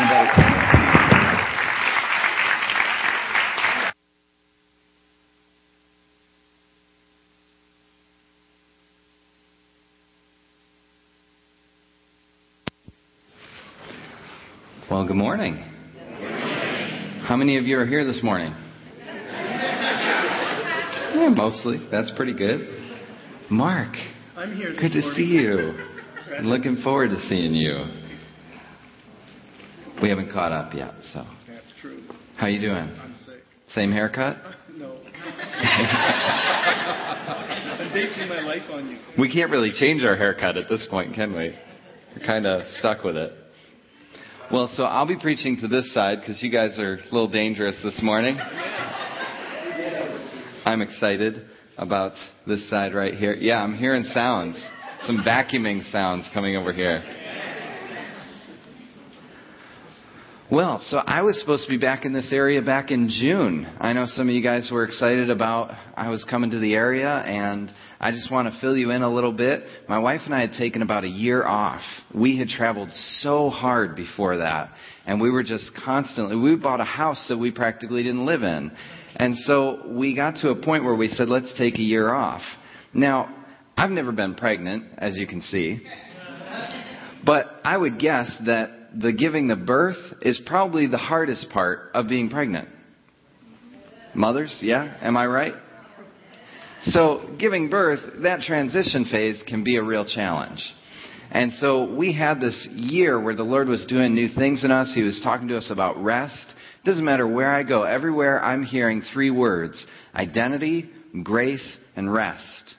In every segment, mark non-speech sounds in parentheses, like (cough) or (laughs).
Nothing better. Well, good morning. How many of you are here this morning? Yeah, mostly. That's pretty good. Mark. I'm here. Good to see you. I'm looking forward to seeing you. We haven't caught up yet, so. That's true. How you doing? I'm sick. Same haircut? (laughs) No. (laughs) I'm basing my life on you. We can't really change our haircut at this point, can we? We're kind of stuck with it. Well, so I'll be preaching to this side because you guys are a little dangerous this morning. I'm excited about this side right here. Yeah, I'm hearing sounds. Some vacuuming sounds coming over here. Well, so I was supposed to be back in this area back in June. I know some of you guys were excited about I was coming to the area and I just want to fill you in a little bit. My wife and I had taken about a year off. We had traveled so hard before that and we were just constantly we bought a house that we practically didn't live in. And so we got to a point where we said let's take a year off. Now, I've never been pregnant as you can see. But I would guess that the giving the birth is probably the hardest part of being pregnant. Mothers, yeah? Am I right? So, giving birth, that transition phase can be a real challenge. And so we had this year where the Lord was doing new things in us. He was talking to us about rest. It doesn't matter where I go, everywhere I'm hearing three words identity, grace, and rest.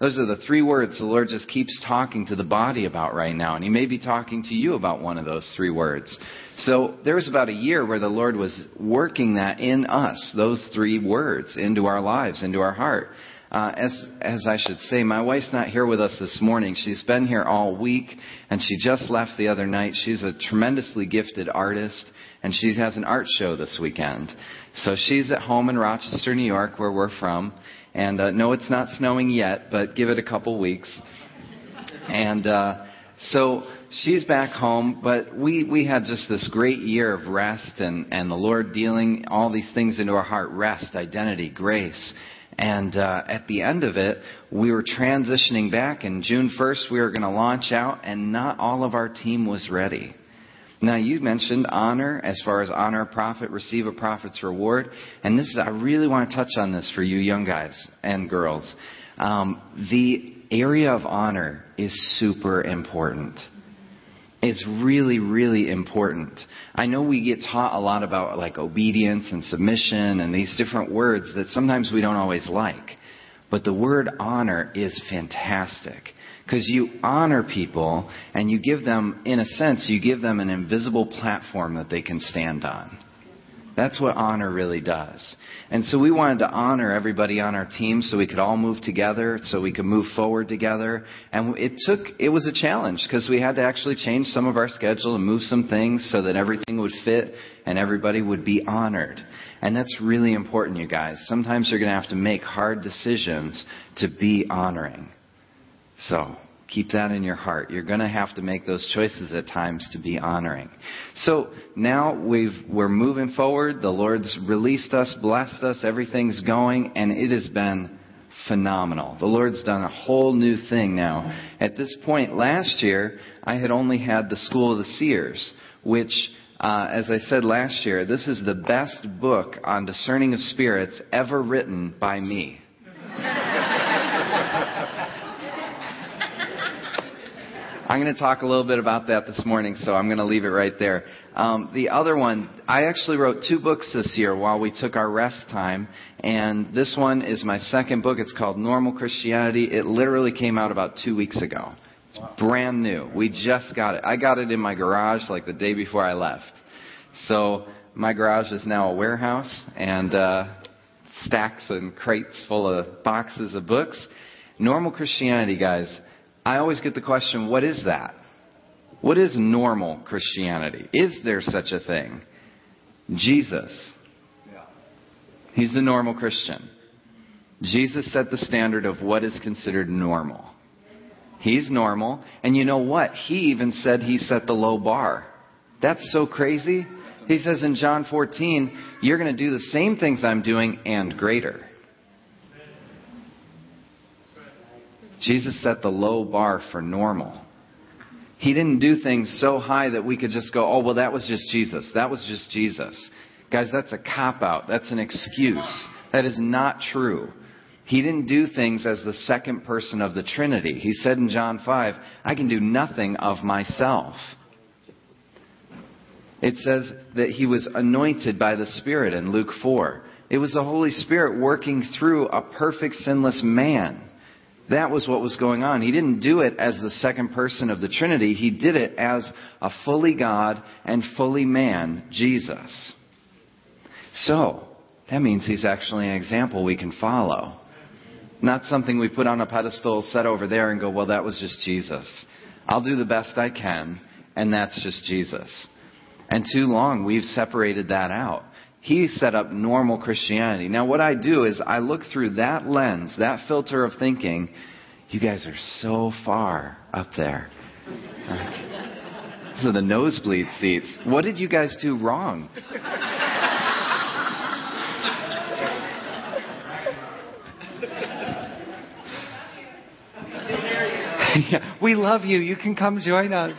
Those are the three words the Lord just keeps talking to the body about right now. And He may be talking to you about one of those three words. So there was about a year where the Lord was working that in us, those three words, into our lives, into our heart. Uh, as as I should say, my wife's not here with us this morning. She's been here all week, and she just left the other night. She's a tremendously gifted artist, and she has an art show this weekend. So she's at home in Rochester, New York, where we're from. And uh, no, it's not snowing yet, but give it a couple weeks. And uh, so she's back home, but we, we had just this great year of rest and, and the Lord dealing all these things into our heart rest, identity, grace. And uh, at the end of it, we were transitioning back, and June 1st, we were going to launch out, and not all of our team was ready. Now, you mentioned honor as far as honor a prophet, receive a prophet's reward. And this is, I really want to touch on this for you young guys and girls. Um, the area of honor is super important. It's really, really important. I know we get taught a lot about like obedience and submission and these different words that sometimes we don't always like. But the word honor is fantastic. Because you honor people and you give them, in a sense, you give them an invisible platform that they can stand on. That's what honor really does. And so we wanted to honor everybody on our team so we could all move together, so we could move forward together. And it took, it was a challenge because we had to actually change some of our schedule and move some things so that everything would fit and everybody would be honored. And that's really important, you guys. Sometimes you're going to have to make hard decisions to be honoring. So keep that in your heart. You're going to have to make those choices at times to be honoring. So now we've, we're moving forward. The Lord's released us, blessed us, everything's going, and it has been phenomenal. The Lord's done a whole new thing now. At this point last year, I had only had the School of the Seers, which uh, as I said last year, this is the best book on discerning of spirits ever written by me. I'm going to talk a little bit about that this morning, so I'm going to leave it right there. Um, the other one, I actually wrote two books this year while we took our rest time, and this one is my second book. It's called Normal Christianity. It literally came out about two weeks ago. It's brand new. We just got it. I got it in my garage like the day before I left. So my garage is now a warehouse, and uh, stacks and crates full of boxes of books. Normal Christianity, guys I always get the question, what is that? What is normal Christianity? Is there such a thing? Jesus. He's the normal Christian. Jesus set the standard of what is considered normal. He's normal. And you know what? He even said he set the low bar. That's so crazy. He says in John 14, you're going to do the same things I'm doing and greater. Jesus set the low bar for normal. He didn't do things so high that we could just go, oh, well, that was just Jesus. That was just Jesus. Guys, that's a cop out. That's an excuse. That is not true. He didn't do things as the second person of the Trinity. He said in John 5, I can do nothing of myself. It says that he was anointed by the Spirit in Luke 4. It was the Holy Spirit working through a perfect sinless man. That was what was going on. He didn't do it as the second person of the Trinity. He did it as a fully God and fully man, Jesus. So, that means he's actually an example we can follow. Not something we put on a pedestal, set over there, and go, well, that was just Jesus. I'll do the best I can, and that's just Jesus. And too long, we've separated that out. He set up normal Christianity. Now, what I do is I look through that lens, that filter of thinking. You guys are so far up there. These are the nosebleed seats. What did you guys do wrong? (laughs) yeah, we love you. You can come join us.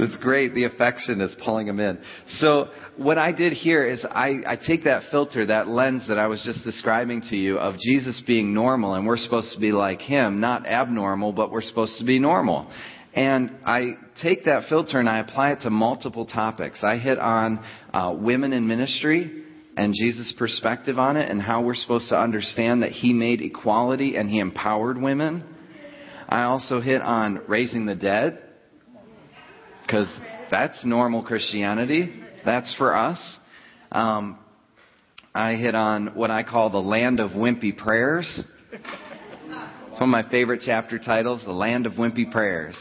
It's great. The affection is pulling them in. So what I did here is I, I take that filter, that lens that I was just describing to you of Jesus being normal and we're supposed to be like him, not abnormal, but we're supposed to be normal. And I take that filter and I apply it to multiple topics. I hit on uh, women in ministry and Jesus' perspective on it and how we're supposed to understand that he made equality and he empowered women. I also hit on raising the dead because that's normal Christianity. That's for us. Um, I hit on what I call the land of wimpy prayers. It's one of my favorite chapter titles, The Land of Wimpy Prayers.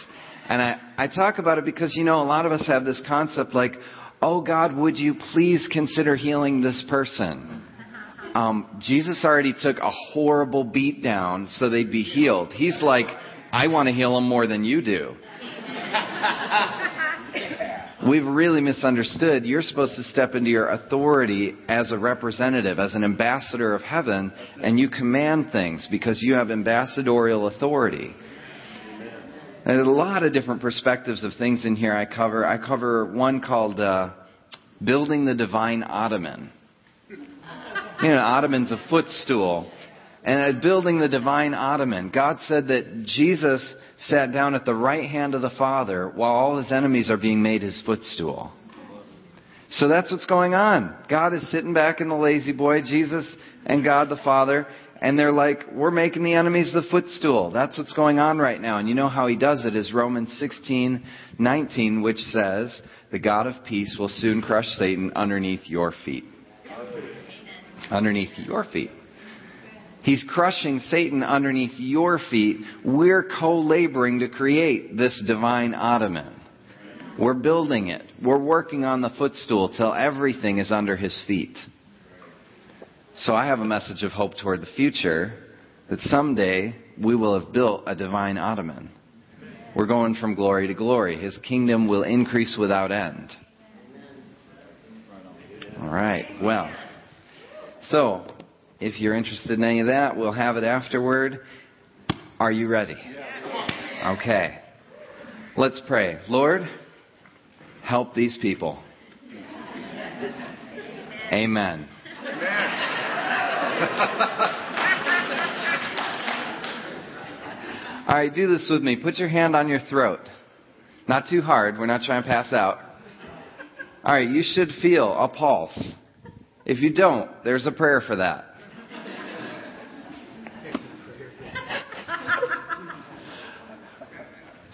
And I, I talk about it because, you know, a lot of us have this concept like, oh God, would you please consider healing this person? Um, Jesus already took a horrible beat down so they'd be healed. He's like, I want to heal them more than you do. (laughs) We've really misunderstood. You're supposed to step into your authority as a representative, as an ambassador of heaven, and you command things because you have ambassadorial authority. And there's a lot of different perspectives of things in here I cover. I cover one called uh, Building the Divine Ottoman. You know, ottoman's a footstool and building the divine ottoman. God said that Jesus sat down at the right hand of the Father while all his enemies are being made his footstool. So that's what's going on. God is sitting back in the La-Z-Boy, Jesus and God the Father, and they're like, we're making the enemies the footstool. That's what's going on right now. And you know how he does it is Romans 16, 19, which says, the God of peace will soon crush Satan underneath your feet. Underneath your feet. He's crushing Satan underneath your feet. We're co-laboring to create this divine ottoman. We're building it. We're working on the footstool till everything is under his feet. So I have a message of hope toward the future that someday we will have built a divine ottoman. We're going from glory to glory. His kingdom will increase without end. All right. Well, so if you're interested in any of that, we'll have it afterward. Are you ready? Okay. Let's pray. Lord, help these people. Amen. All right, do this with me. Put your hand on your throat. Not too hard. We're not trying to pass out. All right, you should feel a pulse. If you don't, there's a prayer for that.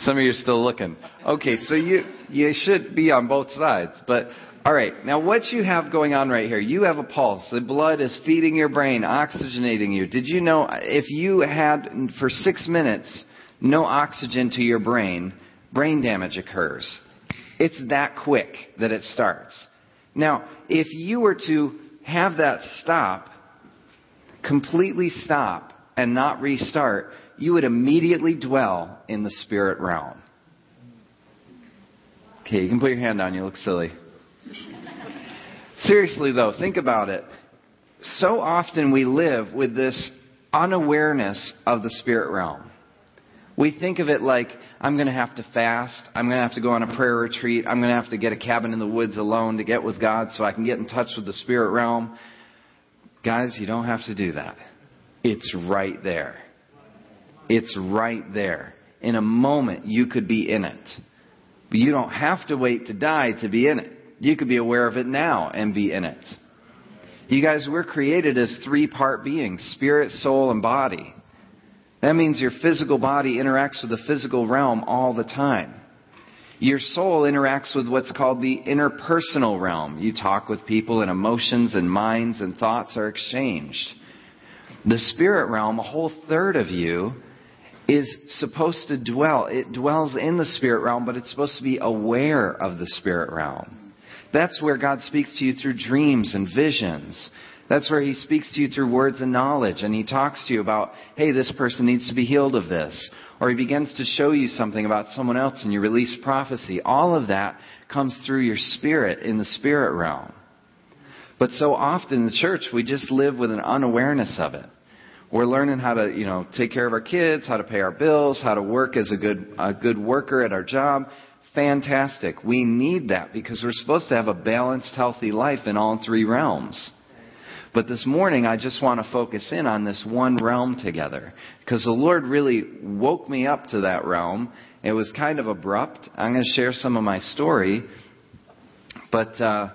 Some of you are still looking. Okay, so you you should be on both sides. But all right, now what you have going on right here, you have a pulse. The blood is feeding your brain, oxygenating you. Did you know if you had for six minutes no oxygen to your brain, brain damage occurs. It's that quick that it starts. Now, if you were to have that stop, completely stop, and not restart, you would immediately dwell in the spirit realm. Okay, you can put your hand down. You look silly. Seriously, though, think about it. So often we live with this unawareness of the spirit realm. We think of it like, I'm going to have to fast. I'm going to have to go on a prayer retreat. I'm going to have to get a cabin in the woods alone to get with God so I can get in touch with the spirit realm. Guys, you don't have to do that. It's right there. It's right there. In a moment, you could be in it. But you don't have to wait to die to be in it. You could be aware of it now and be in it. You guys, we're created as three part beings spirit, soul, and body. That means your physical body interacts with the physical realm all the time. Your soul interacts with what's called the interpersonal realm. You talk with people and emotions and minds and thoughts are exchanged. The spirit realm, a whole third of you, is supposed to dwell. It dwells in the spirit realm, but it's supposed to be aware of the spirit realm. That's where God speaks to you through dreams and visions. That's where he speaks to you through words and knowledge, and he talks to you about, hey, this person needs to be healed of this. Or he begins to show you something about someone else, and you release prophecy. All of that comes through your spirit in the spirit realm. But so often in the church, we just live with an unawareness of it. We're learning how to, you know, take care of our kids, how to pay our bills, how to work as a good, a good worker at our job. Fantastic. We need that because we're supposed to have a balanced, healthy life in all three realms. But this morning, I just want to focus in on this one realm together. Because the Lord really woke me up to that realm. It was kind of abrupt. I'm going to share some of my story. But, uh,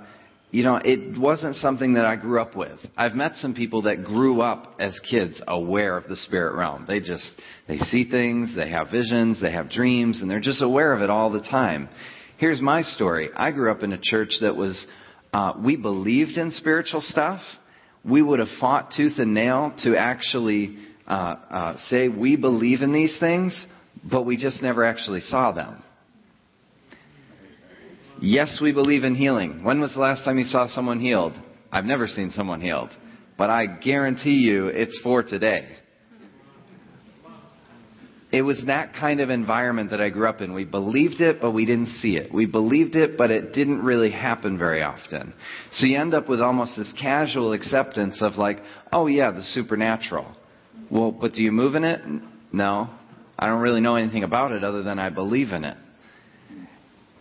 you know, it wasn't something that I grew up with. I've met some people that grew up as kids aware of the spirit realm. They just, they see things, they have visions, they have dreams, and they're just aware of it all the time. Here's my story. I grew up in a church that was, uh, we believed in spiritual stuff, we would have fought tooth and nail to actually uh, uh, say we believe in these things, but we just never actually saw them. Yes, we believe in healing. When was the last time you saw someone healed? I've never seen someone healed. But I guarantee you it's for today. It was that kind of environment that I grew up in. We believed it, but we didn't see it. We believed it, but it didn't really happen very often. So you end up with almost this casual acceptance of like, oh yeah, the supernatural. Well, but do you move in it? No. I don't really know anything about it other than I believe in it.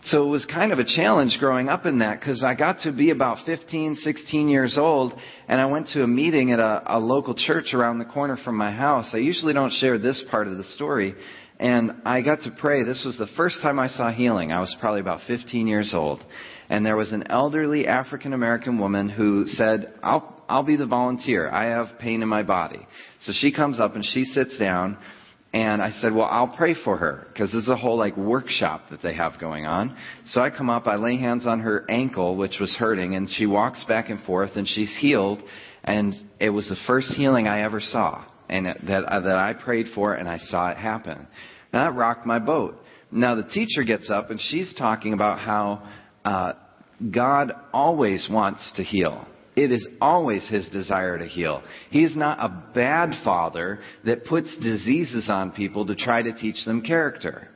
So it was kind of a challenge growing up in that because I got to be about 15, 16 years old and I went to a meeting at a, a local church around the corner from my house. I usually don't share this part of the story. And I got to pray. This was the first time I saw healing. I was probably about 15 years old. And there was an elderly African American woman who said, I'll, I'll be the volunteer. I have pain in my body. So she comes up and she sits down and I said, well, I'll pray for her because this is a whole like workshop that they have going on. So I come up, I lay hands on her ankle, which was hurting, and she walks back and forth and she's healed. And it was the first healing I ever saw and that, uh, that I prayed for and I saw it happen. Now that rocked my boat. Now the teacher gets up and she's talking about how, uh, God always wants to heal. It is always his desire to heal. He is not a bad father that puts diseases on people to try to teach them character.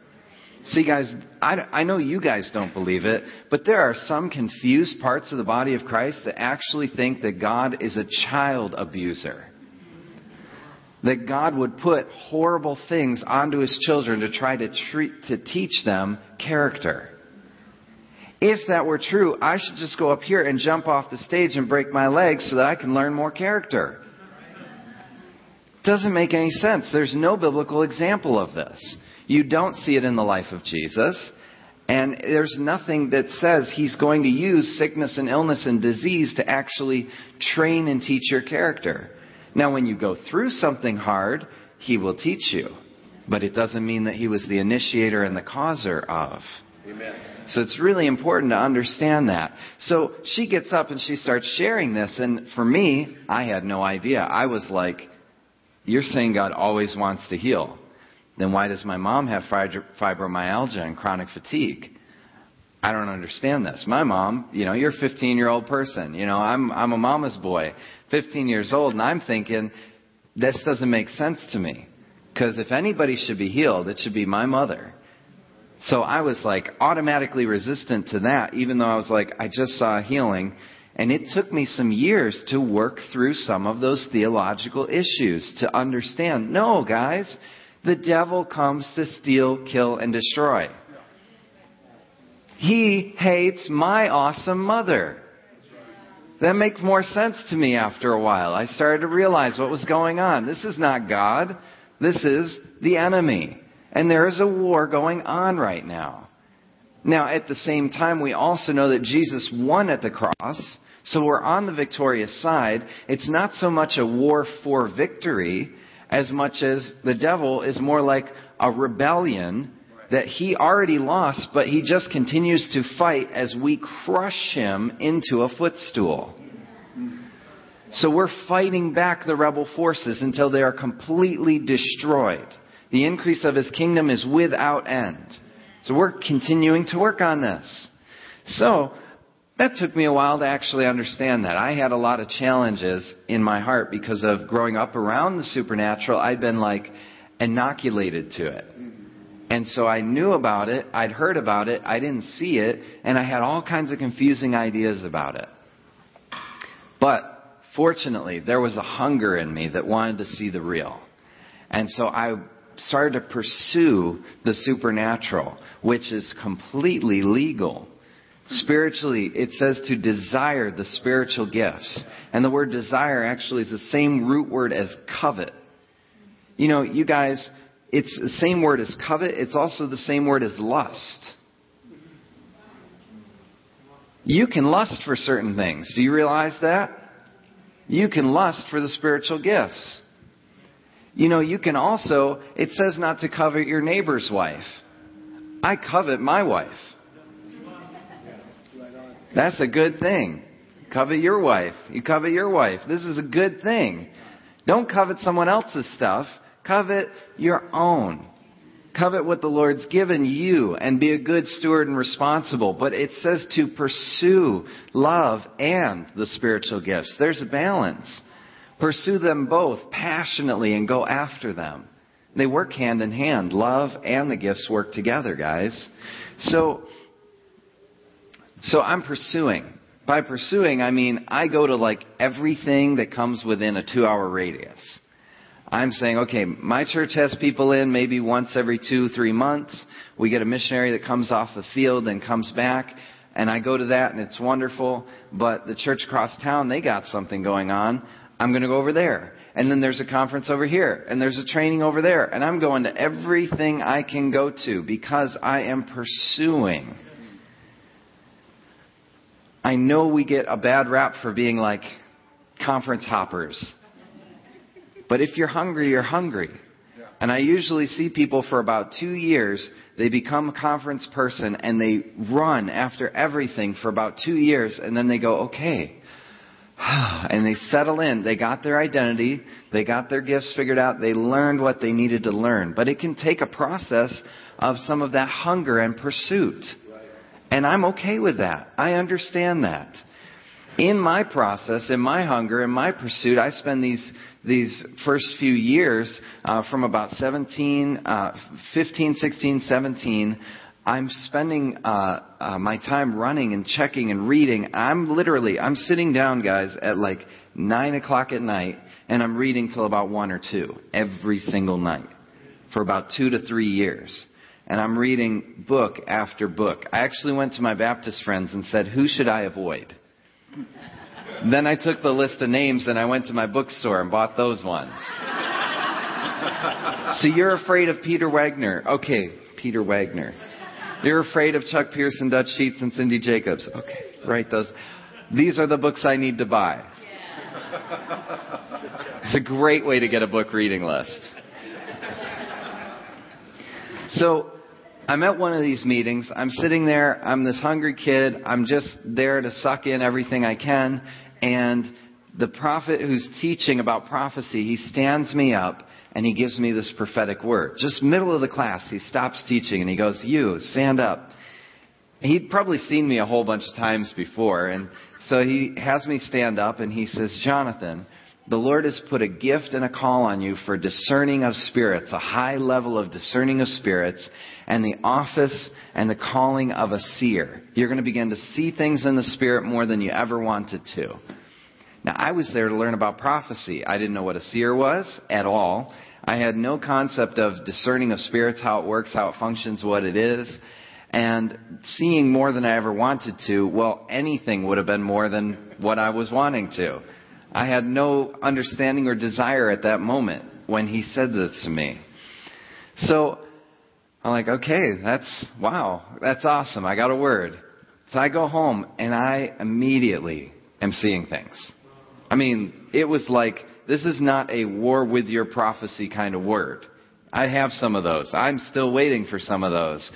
See, guys, I, I know you guys don't believe it, but there are some confused parts of the body of Christ that actually think that God is a child abuser. That God would put horrible things onto his children to try to treat, to teach them character. If that were true, I should just go up here and jump off the stage and break my legs so that I can learn more character. Doesn't make any sense. There's no biblical example of this. You don't see it in the life of Jesus. And there's nothing that says he's going to use sickness and illness and disease to actually train and teach your character. Now, when you go through something hard, he will teach you. But it doesn't mean that he was the initiator and the causer of. Amen. So it's really important to understand that. So she gets up and she starts sharing this, and for me, I had no idea. I was like, You're saying God always wants to heal. Then why does my mom have fibromyalgia and chronic fatigue? I don't understand this. My mom, you know, you're a 15 year old person. You know, I'm, I'm a mama's boy, 15 years old, and I'm thinking, this doesn't make sense to me. Because if anybody should be healed, it should be my mother. So I was like automatically resistant to that, even though I was like, I just saw healing. And it took me some years to work through some of those theological issues to understand, no, guys, the devil comes to steal, kill, and destroy. He hates my awesome mother. That makes more sense to me after a while. I started to realize what was going on. This is not God. This is the enemy. And there is a war going on right now. Now, at the same time, we also know that Jesus won at the cross, so we're on the victorious side. It's not so much a war for victory as much as the devil is more like a rebellion that he already lost, but he just continues to fight as we crush him into a footstool. So we're fighting back the rebel forces until they are completely destroyed. The increase of his kingdom is without end. So we're continuing to work on this. So that took me a while to actually understand that. I had a lot of challenges in my heart because of growing up around the supernatural. I'd been like inoculated to it. And so I knew about it, I'd heard about it, I didn't see it, and I had all kinds of confusing ideas about it. But fortunately, there was a hunger in me that wanted to see the real. And so I started to pursue the supernatural, which is completely legal. Spiritually, it says to desire the spiritual gifts. And the word desire actually is the same root word as covet. You know, you guys, it's the same word as covet, it's also the same word as lust. You can lust for certain things. Do you realize that? You can lust for the spiritual gifts. You know, you can also, it says not to covet your neighbor's wife. I covet my wife. That's a good thing. Covet your wife. You covet your wife. This is a good thing. Don't covet someone else's stuff. Covet your own. Covet what the Lord's given you and be a good steward and responsible. But it says to pursue love and the spiritual gifts. There's a balance. Pursue them both passionately and go after them. They work hand in hand. Love and the gifts work together, guys. So, so I'm pursuing. By pursuing, I mean I go to like everything that comes within a two hour radius. I'm saying, okay, my church has people in maybe once every two, three months. We get a missionary that comes off the field and comes back, and I go to that and it's wonderful. But the church across town, they got something going on. I'm going to go over there. And then there's a conference over here, and there's a training over there, and I'm going to everything I can go to because I am pursuing. I know we get a bad rap for being like conference hoppers. But if you're hungry, you're hungry. And I usually see people for about two years, they become a conference person and they run after everything for about two years and then they go, okay. (sighs) And they settle in. They got their identity. They got their gifts figured out. They learned what they needed to learn. But it can take a process of some of that hunger and pursuit. And I'm okay with that. I understand that. In my process, in my hunger, in my pursuit, I spend these these first few years, uh, from about 17, uh, 15, 16, 17, I'm spending uh, uh, my time running and checking and reading. I'm literally, I'm sitting down, guys, at like nine o'clock at night, and I'm reading till about one or two every single night for about two to three years. And I'm reading book after book. I actually went to my Baptist friends and said, "Who should I avoid?" (laughs) Then I took the list of names and I went to my bookstore and bought those ones. (laughs) so you're afraid of Peter Wagner. Okay, Peter Wagner. You're afraid of Chuck Pierce, Dutch Sheets, and Cindy Jacobs. Okay, write those. These are the books I need to buy. It's a great way to get a book reading list. So I'm at one of these meetings. I'm sitting there. I'm this hungry kid. I'm just there to suck in everything I can. And the prophet who's teaching about prophecy, he stands me up and he gives me this prophetic word. Just middle of the class, he stops teaching and he goes, You, stand up. He'd probably seen me a whole bunch of times before. And so he has me stand up and he says, Jonathan, The Lord has put a gift and a call on you for discerning of spirits, a high level of discerning of spirits, and the office and the calling of a seer. You're going to begin to see things in the Spirit more than you ever wanted to. Now, I was there to learn about prophecy. I didn't know what a seer was at all. I had no concept of discerning of spirits, how it works, how it functions, what it is. And seeing more than I ever wanted to, well, anything would have been more than what I was wanting to. I had no understanding or desire at that moment when he said this to me. So I'm like, okay, that's, wow, that's awesome. I got a word. So I go home and I immediately am seeing things. I mean, it was like, this is not a war with your prophecy kind of word. I have some of those. I'm still waiting for some of those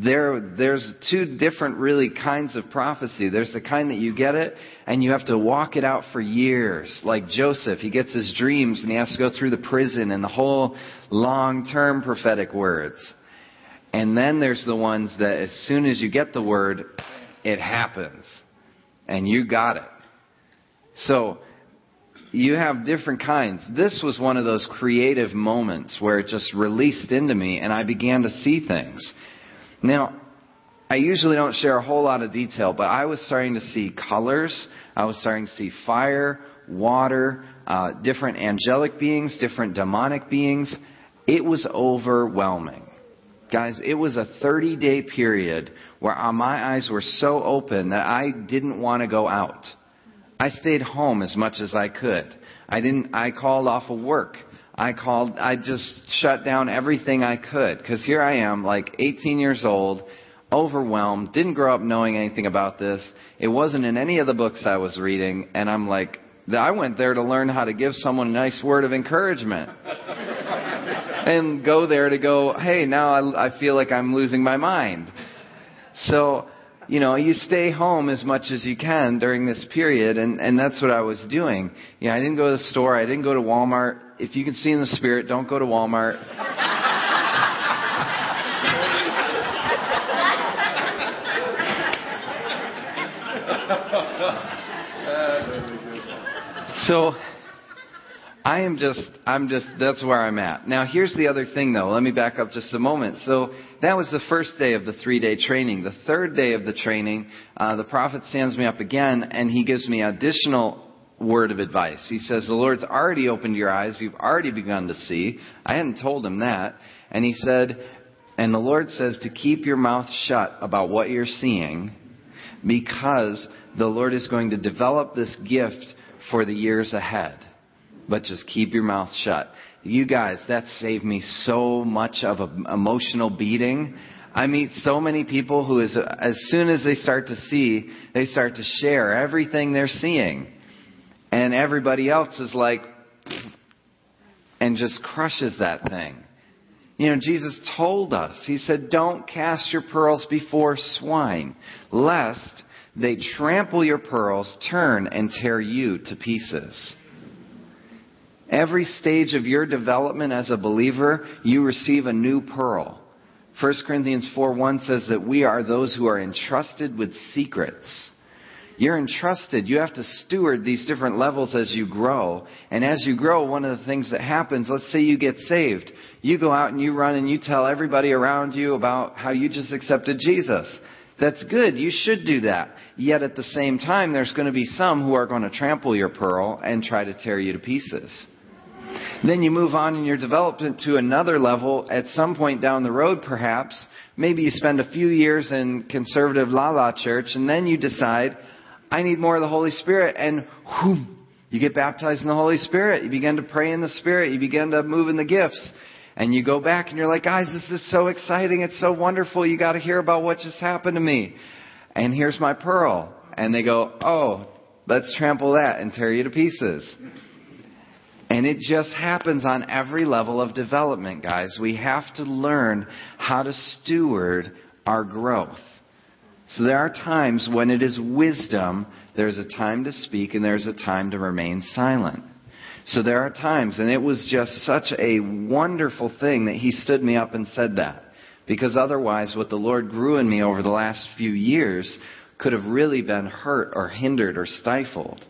there, there's two different really kinds of prophecy. There's the kind that you get it and you have to walk it out for years. Like Joseph, he gets his dreams and he has to go through the prison and the whole long-term prophetic words. And then there's the ones that as soon as you get the word, it happens. And you got it. So, you have different kinds. This was one of those creative moments where it just released into me and I began to see things. Now, I usually don't share a whole lot of detail, but I was starting to see colors. I was starting to see fire, water, uh, different angelic beings, different demonic beings. It was overwhelming. Guys, it was a 30 day period where uh, my eyes were so open that I didn't want to go out. I stayed home as much as I could. I didn't, I called off of work. I called, I just shut down everything I could. Because here I am, like 18 years old, overwhelmed, didn't grow up knowing anything about this. It wasn't in any of the books I was reading, and I'm like, I went there to learn how to give someone a nice word of encouragement. (laughs) and go there to go, hey, now I, I feel like I'm losing my mind. So, you know, you stay home as much as you can during this period, and, and that's what I was doing. You know, I didn't go to the store, I didn't go to Walmart if you can see in the spirit, don't go to Walmart. (laughs) so I am just, I'm just, that's where I'm at. Now here's the other thing though. Let me back up just a moment. So that was the first day of the three day training. The third day of the training, uh, the prophet stands me up again and he gives me additional word of advice. He says, The Lord's already opened your eyes. You've already begun to see. I hadn't told him that. And he said, And the Lord says to keep your mouth shut about what you're seeing because the Lord is going to develop this gift for the years ahead. But just keep your mouth shut. You guys, that saved me so much of an emotional beating. I meet so many people who, as, as soon as they start to see, they start to share everything they're seeing and everybody else is like, and just crushes that thing. You know, Jesus told us, He said, don't cast your pearls before swine, lest they trample your pearls, turn, and tear you to pieces. Every stage of your development as a believer, you receive a new pearl. 1 Corinthians 4:1 says that we are those who are entrusted with secrets. You're entrusted. You have to steward these different levels as you grow. And as you grow, one of the things that happens, let's say you get saved. You go out and you run and you tell everybody around you about how you just accepted Jesus. That's good. You should do that. Yet at the same time, there's going to be some who are going to trample your pearl and try to tear you to pieces. Then you move on in your development to another level at some point down the road, perhaps. Maybe you spend a few years in conservative La La church and then you decide, I need more of the Holy Spirit. And whoom, you get baptized in the Holy Spirit. You begin to pray in the Spirit. You begin to move in the gifts. And you go back and you're like, guys, this is so exciting. It's so wonderful. You got to hear about what just happened to me. And here's my pearl. And they go, oh, let's trample that and tear you to pieces. And it just happens on every level of development, guys. We have to learn how to steward our growth. So there are times when it is wisdom, there's a time to speak and there's a time to remain silent. So there are times, and it was just such a wonderful thing that he stood me up and said that. Because otherwise, what the Lord grew in me over the last few years could have really been hurt or hindered or stifled.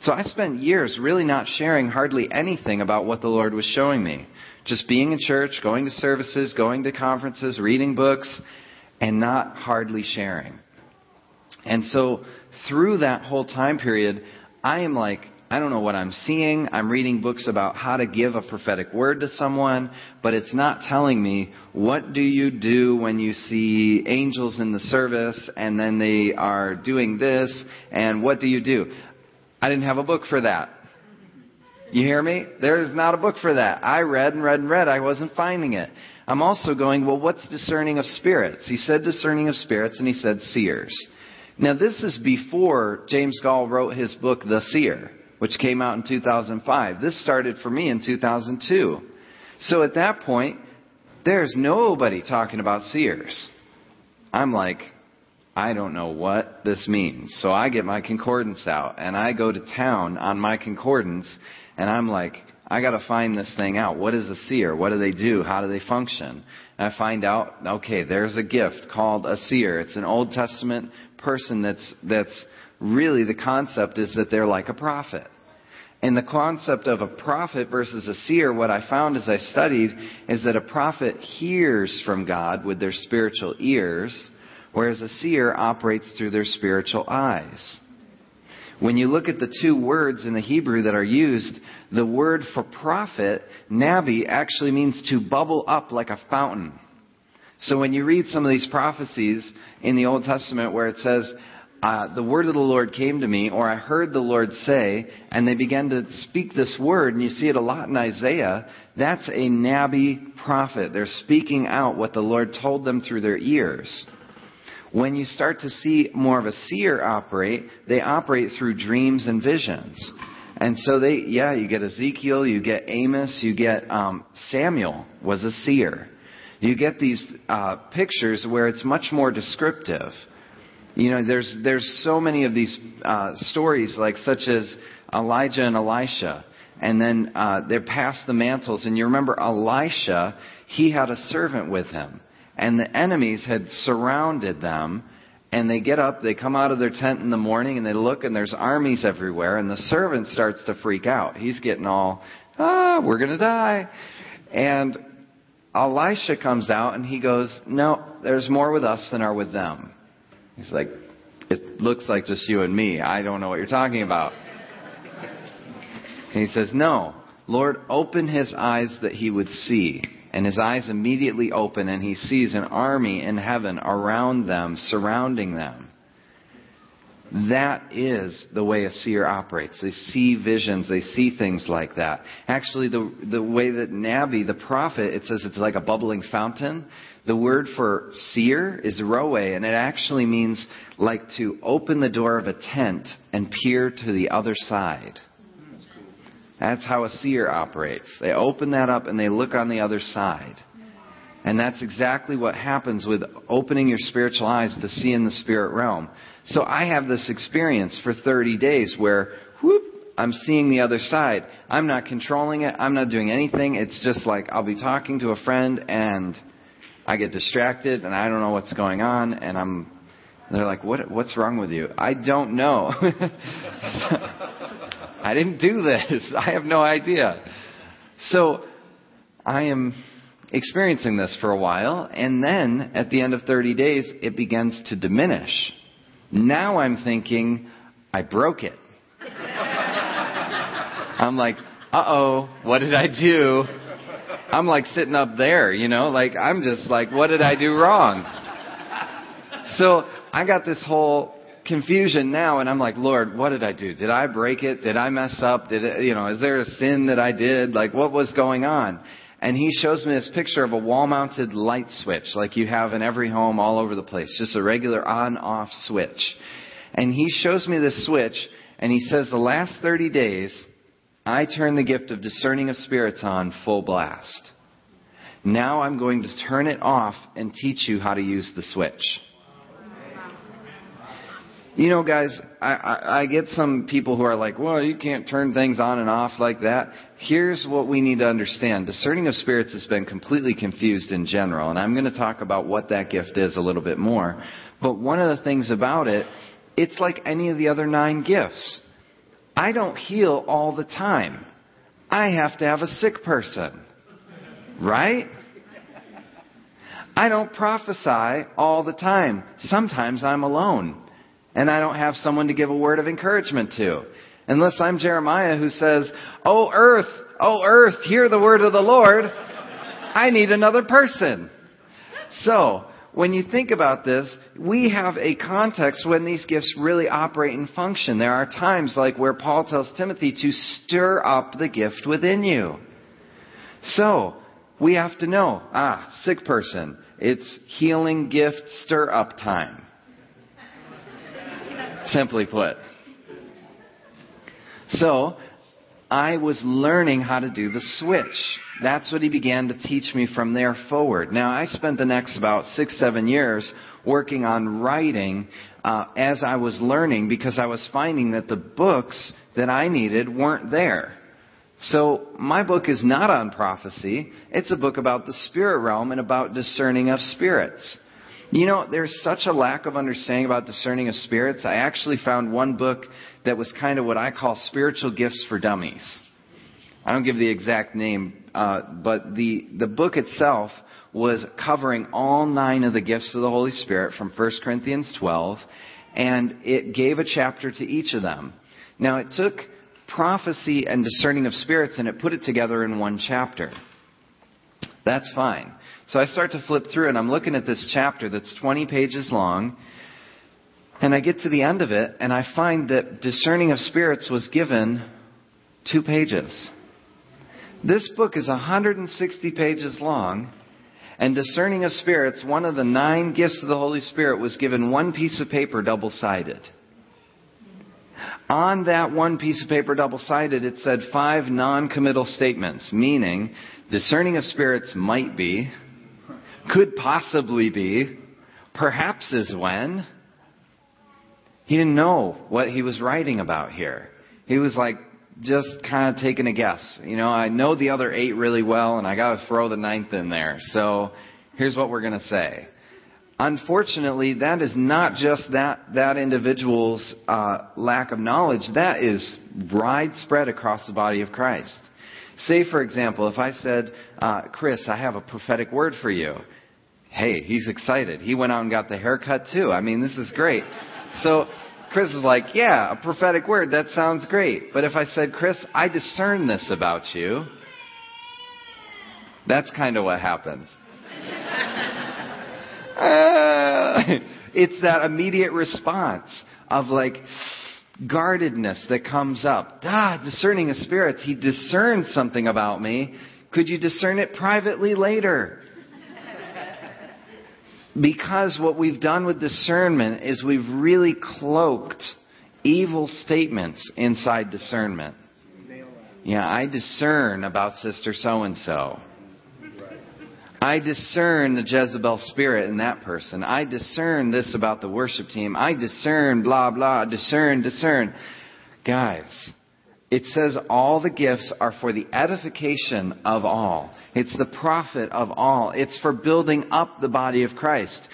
So I spent years really not sharing hardly anything about what the Lord was showing me. Just being in church, going to services, going to conferences, reading books, and not hardly sharing. And so through that whole time period, I am like, I don't know what I'm seeing. I'm reading books about how to give a prophetic word to someone, but it's not telling me what do you do when you see angels in the service and then they are doing this and what do you do? I didn't have a book for that. You hear me? There's not a book for that. I read and read and read. I wasn't finding it. I'm also going, well, what's discerning of spirits? He said discerning of spirits and he said seers. Now this is before James Goll wrote his book, The Seer which came out in 2005. This started for me in 2002. So at that point, there's nobody talking about seers. I'm like, I don't know what this means. So I get my concordance out and I go to town on my concordance and I'm like, I gotta find this thing out. What is a seer? What do they do? How do they function? And I find out, okay, there's a gift called a seer. It's an Old Testament person that's, that's really the concept is that they're like a prophet. And the concept of a prophet versus a seer, what I found as I studied is that a prophet hears from God with their spiritual ears, whereas a seer operates through their spiritual eyes. When you look at the two words in the Hebrew that are used, the word for prophet, nabi, actually means to bubble up like a fountain. So when you read some of these prophecies in the Old Testament where it says, uh, the word of the Lord came to me, or I heard the Lord say, and they began to speak this word, and you see it a lot in Isaiah, that's a Nabi prophet. They're speaking out what the Lord told them through their ears. When you start to see more of a seer operate, they operate through dreams and visions. And so they, yeah, you get Ezekiel, you get Amos, you get um, Samuel was a seer. You get these uh, pictures where it's much more descriptive. You know, there's there's so many of these uh, stories, like such as Elijah and Elisha, and then uh, they're past the mantles. And you remember Elisha, he had a servant with him, and the enemies had surrounded them. And they get up, they come out of their tent in the morning, and they look, and there's armies everywhere. And the servant starts to freak out. He's getting all, ah, we're going to die. And Elisha comes out, and he goes, no, there's more with us than are with them. He's like, it looks like just you and me. I don't know what you're talking about. And he says, No, Lord, open his eyes that he would see. And his eyes immediately open, and he sees an army in heaven around them, surrounding them. That is the way a seer operates. They see visions, they see things like that. Actually, the, the way that Nabi, the prophet, it says it's like a bubbling fountain. The word for seer is roe, and it actually means like to open the door of a tent and peer to the other side. That's how a seer operates. They open that up and they look on the other side. And that's exactly what happens with opening your spiritual eyes to see in the spirit realm. So I have this experience for 30 days where, whoop, I'm seeing the other side. I'm not controlling it. I'm not doing anything. It's just like I'll be talking to a friend and I get distracted and I don't know what's going on and I'm they're like, what, what's wrong with you? I don't know. (laughs) I didn't do this. (laughs) I have no idea. So I am experiencing this for a while, and then at the end of 30 days, it begins to diminish. Now I'm thinking, I broke it. (laughs) I'm like, uh oh, what did I do? I'm like sitting up there, you know, like I'm just like, what did I do wrong? So I got this whole confusion now and I'm like, Lord, what did I do? Did I break it? Did I mess up? Did it, you know, is there a sin that I did? Like what was going on? And he shows me this picture of a wall mounted light switch like you have in every home all over the place. Just a regular on off switch. And he shows me this switch and he says the last 30 days I turn the gift of discerning of spirits on full blast. Now I'm going to turn it off and teach you how to use the switch. You know, guys, I, I, I get some people who are like, well, you can't turn things on and off like that. Here's what we need to understand. Discerning of spirits has been completely confused in general, and I'm going to talk about what that gift is a little bit more. But one of the things about it, it's like any of the other nine gifts I don't heal all the time. I have to have a sick person. Right? I don't prophesy all the time. Sometimes I'm alone and I don't have someone to give a word of encouragement to. Unless I'm Jeremiah who says, Oh earth, oh earth, hear the word of the Lord. I need another person. So, when you think about this, we have a context when these gifts really operate and function. There are times like where Paul tells Timothy to stir up the gift within you. So, we have to know, ah, sick person. It's healing gift stir up time. Simply put. So, I was learning how to do the switch. That's what he began to teach me from there forward. Now, I spent the next about six, seven years working on writing uh, as I was learning because I was finding that the books that I needed weren't there. So, my book is not on prophecy. It's a book about the spirit realm and about discerning of spirits. You know, there's such a lack of understanding about discerning of spirits. I actually found one book that was kind of what I call spiritual gifts for dummies. I don't give the exact name, uh, but the, the book itself was covering all nine of the gifts of the Holy Spirit from 1 Corinthians 12, and it gave a chapter to each of them. Now, it took prophecy and discerning of spirits and it put it together in one chapter. That's fine. So I start to flip through and I'm looking at this chapter that's 20 pages long. And I get to the end of it and I find that discerning of spirits was given two pages. This book is 160 pages long. And discerning of spirits, one of the nine gifts of the Holy Spirit, was given one piece of paper double sided. On that one piece of paper double sided, it said five non committal statements, meaning discerning of spirits might be, could possibly be, perhaps is when. He didn't know what he was writing about here. He was like just kind of taking a guess. You know, I know the other eight really well and I gotta throw the ninth in there. So here's what we're gonna say. Unfortunately, that is not just that, that individual's uh, lack of knowledge. That is widespread across the body of Christ. Say, for example, if I said, uh, Chris, I have a prophetic word for you hey, he's excited. He went out and got the haircut too. I mean, this is great. So Chris is like, yeah, a prophetic word. That sounds great. But if I said, Chris, I discern this about you, that's kind of what happens. (laughs) uh, (laughs) it's that immediate response of like guardedness that comes up. Ah, discerning a spirit. He discerns something about me. Could you discern it privately later? (laughs) Because what we've done with discernment is we've really cloaked evil statements inside discernment. Yeah, I discern about Sister so and so. I discern the Jezebel spirit in that person. I discern this about the worship team. I discern blah blah, discern, discern. Guys, it says all the gifts are for the edification of all. It's the profit of all. It's for building up the body of Christ.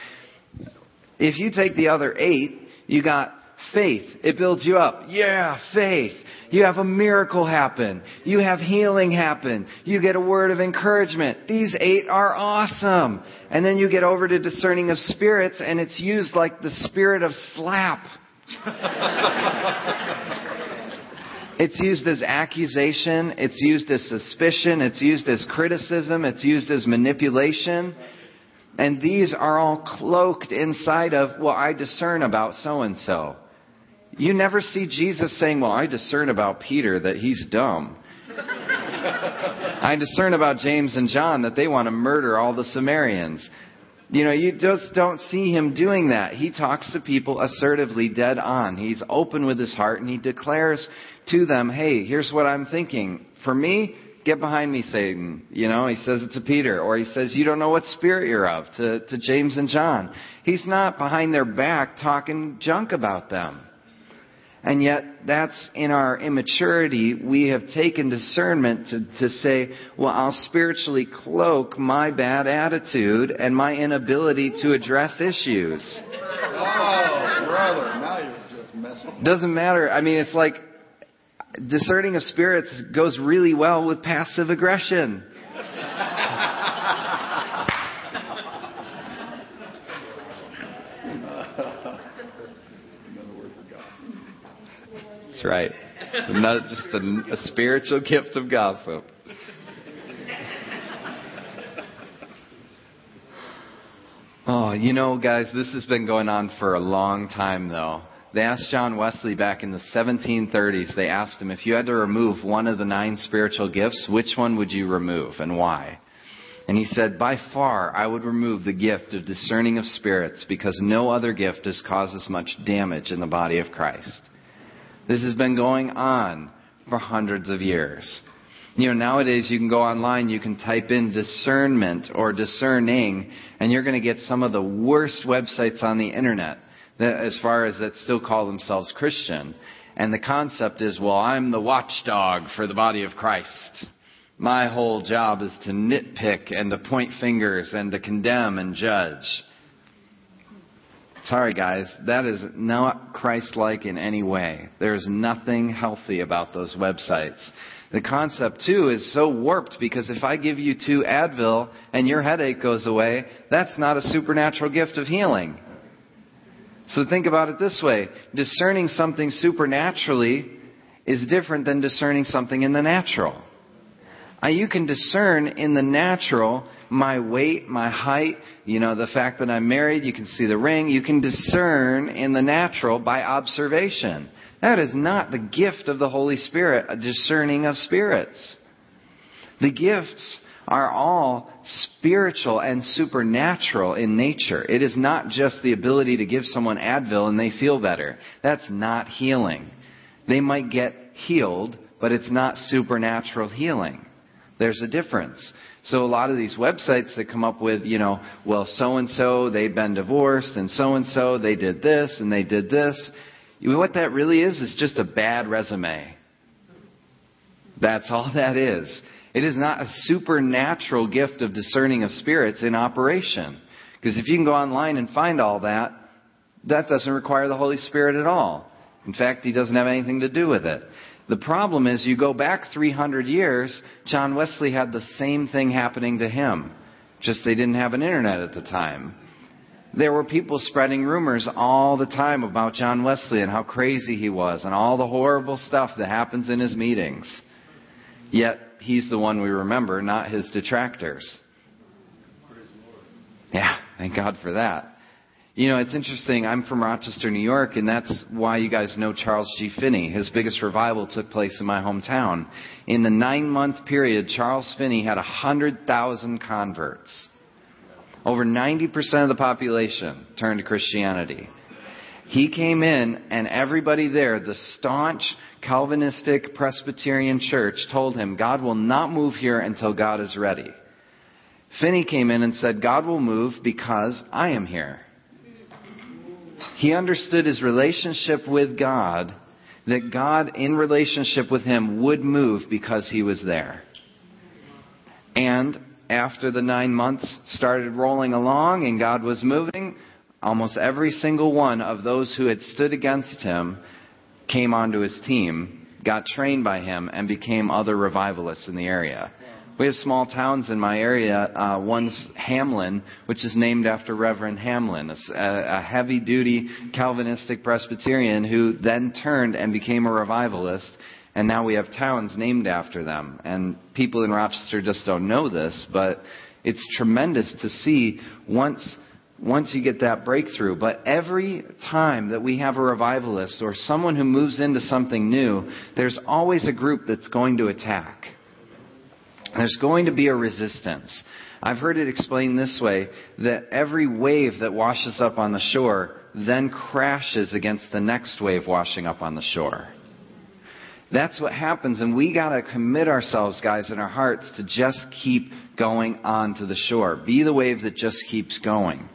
If you take the other eight, you got faith. It builds you up. Yeah, faith. You have a miracle happen. You have healing happen. You get a word of encouragement. These eight are awesome. And then you get over to discerning of spirits and it's used like the spirit of slap. (laughs) It's used as accusation. It's used as suspicion. It's used as criticism. It's used as manipulation. And these are all cloaked inside of, well, I discern about so and so. You never see Jesus saying, well, I discern about Peter that he's dumb. I discern about James and John that they want to murder all the Samaritans. You know, you just don't see him doing that. He talks to people assertively, dead on. He's open with his heart and he declares to them, hey, here's what I'm thinking. For me, get behind me, Satan. You know, he says it to Peter. Or he says, you don't know what spirit you're of to, to James and John. He's not behind their back talking junk about them. And yet, that's in our immaturity. We have taken discernment to, to say, well, I'll spiritually cloak my bad attitude and my inability to address issues. Oh, brother, now you're just messing. Doesn't matter. I mean, it's like, discerning of spirits goes really well with passive aggression. Right. Not just a, a spiritual gift of gossip. Oh, you know, guys, this has been going on for a long time, though. They asked John Wesley back in the 1730s, they asked him, if you had to remove one of the nine spiritual gifts, which one would you remove and why? And he said, by far, I would remove the gift of discerning of spirits because no other gift has caused as much damage in the body of Christ. This has been going on for hundreds of years. You know, nowadays you can go online, you can type in discernment or discerning, and you're going to get some of the worst websites on the internet that, as far as that still call themselves Christian. And the concept is, well, I'm the watchdog for the body of Christ. My whole job is to nitpick and to point fingers and to condemn and judge. Sorry, guys, that is not Christ like in any way. There's nothing healthy about those websites. The concept, too, is so warped because if I give you two Advil and your headache goes away, that's not a supernatural gift of healing. So think about it this way discerning something supernaturally is different than discerning something in the natural. Uh, you can discern in the natural my weight, my height, you know, the fact that I'm married, you can see the ring. You can discern in the natural by observation. That is not the gift of the Holy Spirit, a discerning of spirits. The gifts are all spiritual and supernatural in nature. It is not just the ability to give someone Advil and they feel better. That's not healing. They might get healed, but it's not supernatural healing. There's a difference. So a lot of these websites that come up with, you know, well, so and so, they've been divorced, and so and so, they did this, and they did this. What that really is, is just a bad resume. That's all (laughs) that is. It is not a supernatural gift of discerning of spirits in operation. Because if you can go online and find all that, that doesn't require the Holy Spirit at all. In fact, He doesn't have anything to do with it. The problem is you go back 300 years, John Wesley had the same thing happening to him. Just they didn't have an internet at the time. There were people spreading rumors all the time about John Wesley and how crazy he was and all the horrible stuff that happens in his meetings. Yet he's the one we remember, not his detractors. Yeah, thank God for that. You know, it's interesting. I'm from Rochester, New York, and that's why you guys know Charles G. Finney. His biggest revival took place in my hometown. In the nine month period, Charles Finney had 100,000 converts. Over 90% of the population turned to Christianity. He came in, and everybody there, the staunch Calvinistic Presbyterian church, told him, God will not move here until God is ready. Finney came in and said, God will move because I am here. He understood his relationship with God, that God in relationship with him would move because he was there. And after the nine months started rolling along and God was moving, almost every single one of those who had stood against him came onto his team, got trained by him, and became other revivalists in the area. We have small towns in my area. Uh, one's Hamlin, which is named after Reverend Hamlin, a, a heavy duty Calvinistic Presbyterian who then turned and became a revivalist. And now we have towns named after them. And people in Rochester just don't know this, but it's tremendous to see once once you get that breakthrough. But every time that we have a revivalist or someone who moves into something new, there's always a group that's going to attack. There's going to be a resistance. I've heard it explained this way that every wave that washes up on the shore then crashes against the next wave washing up on the shore. That's what happens, and we got to commit ourselves, guys, in our hearts to just keep going on to the shore. Be the wave that just keeps going.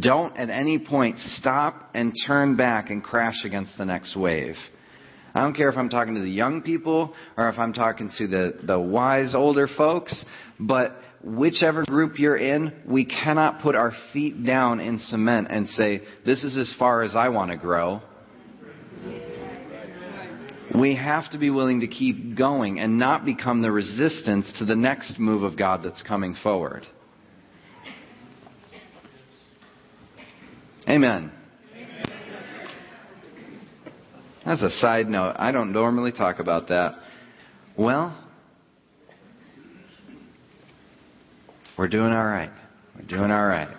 Don't at any point stop and turn back and crash against the next wave. I don't care if I'm talking to the young people or if I'm talking to the, the wise older folks, but whichever group you're in, we cannot put our feet down in cement and say, this is as far as I want to grow. We have to be willing to keep going and not become the resistance to the next move of God that's coming forward. Amen. As a side note, I don't normally talk about that. Well, we're doing all right. We're doing all right.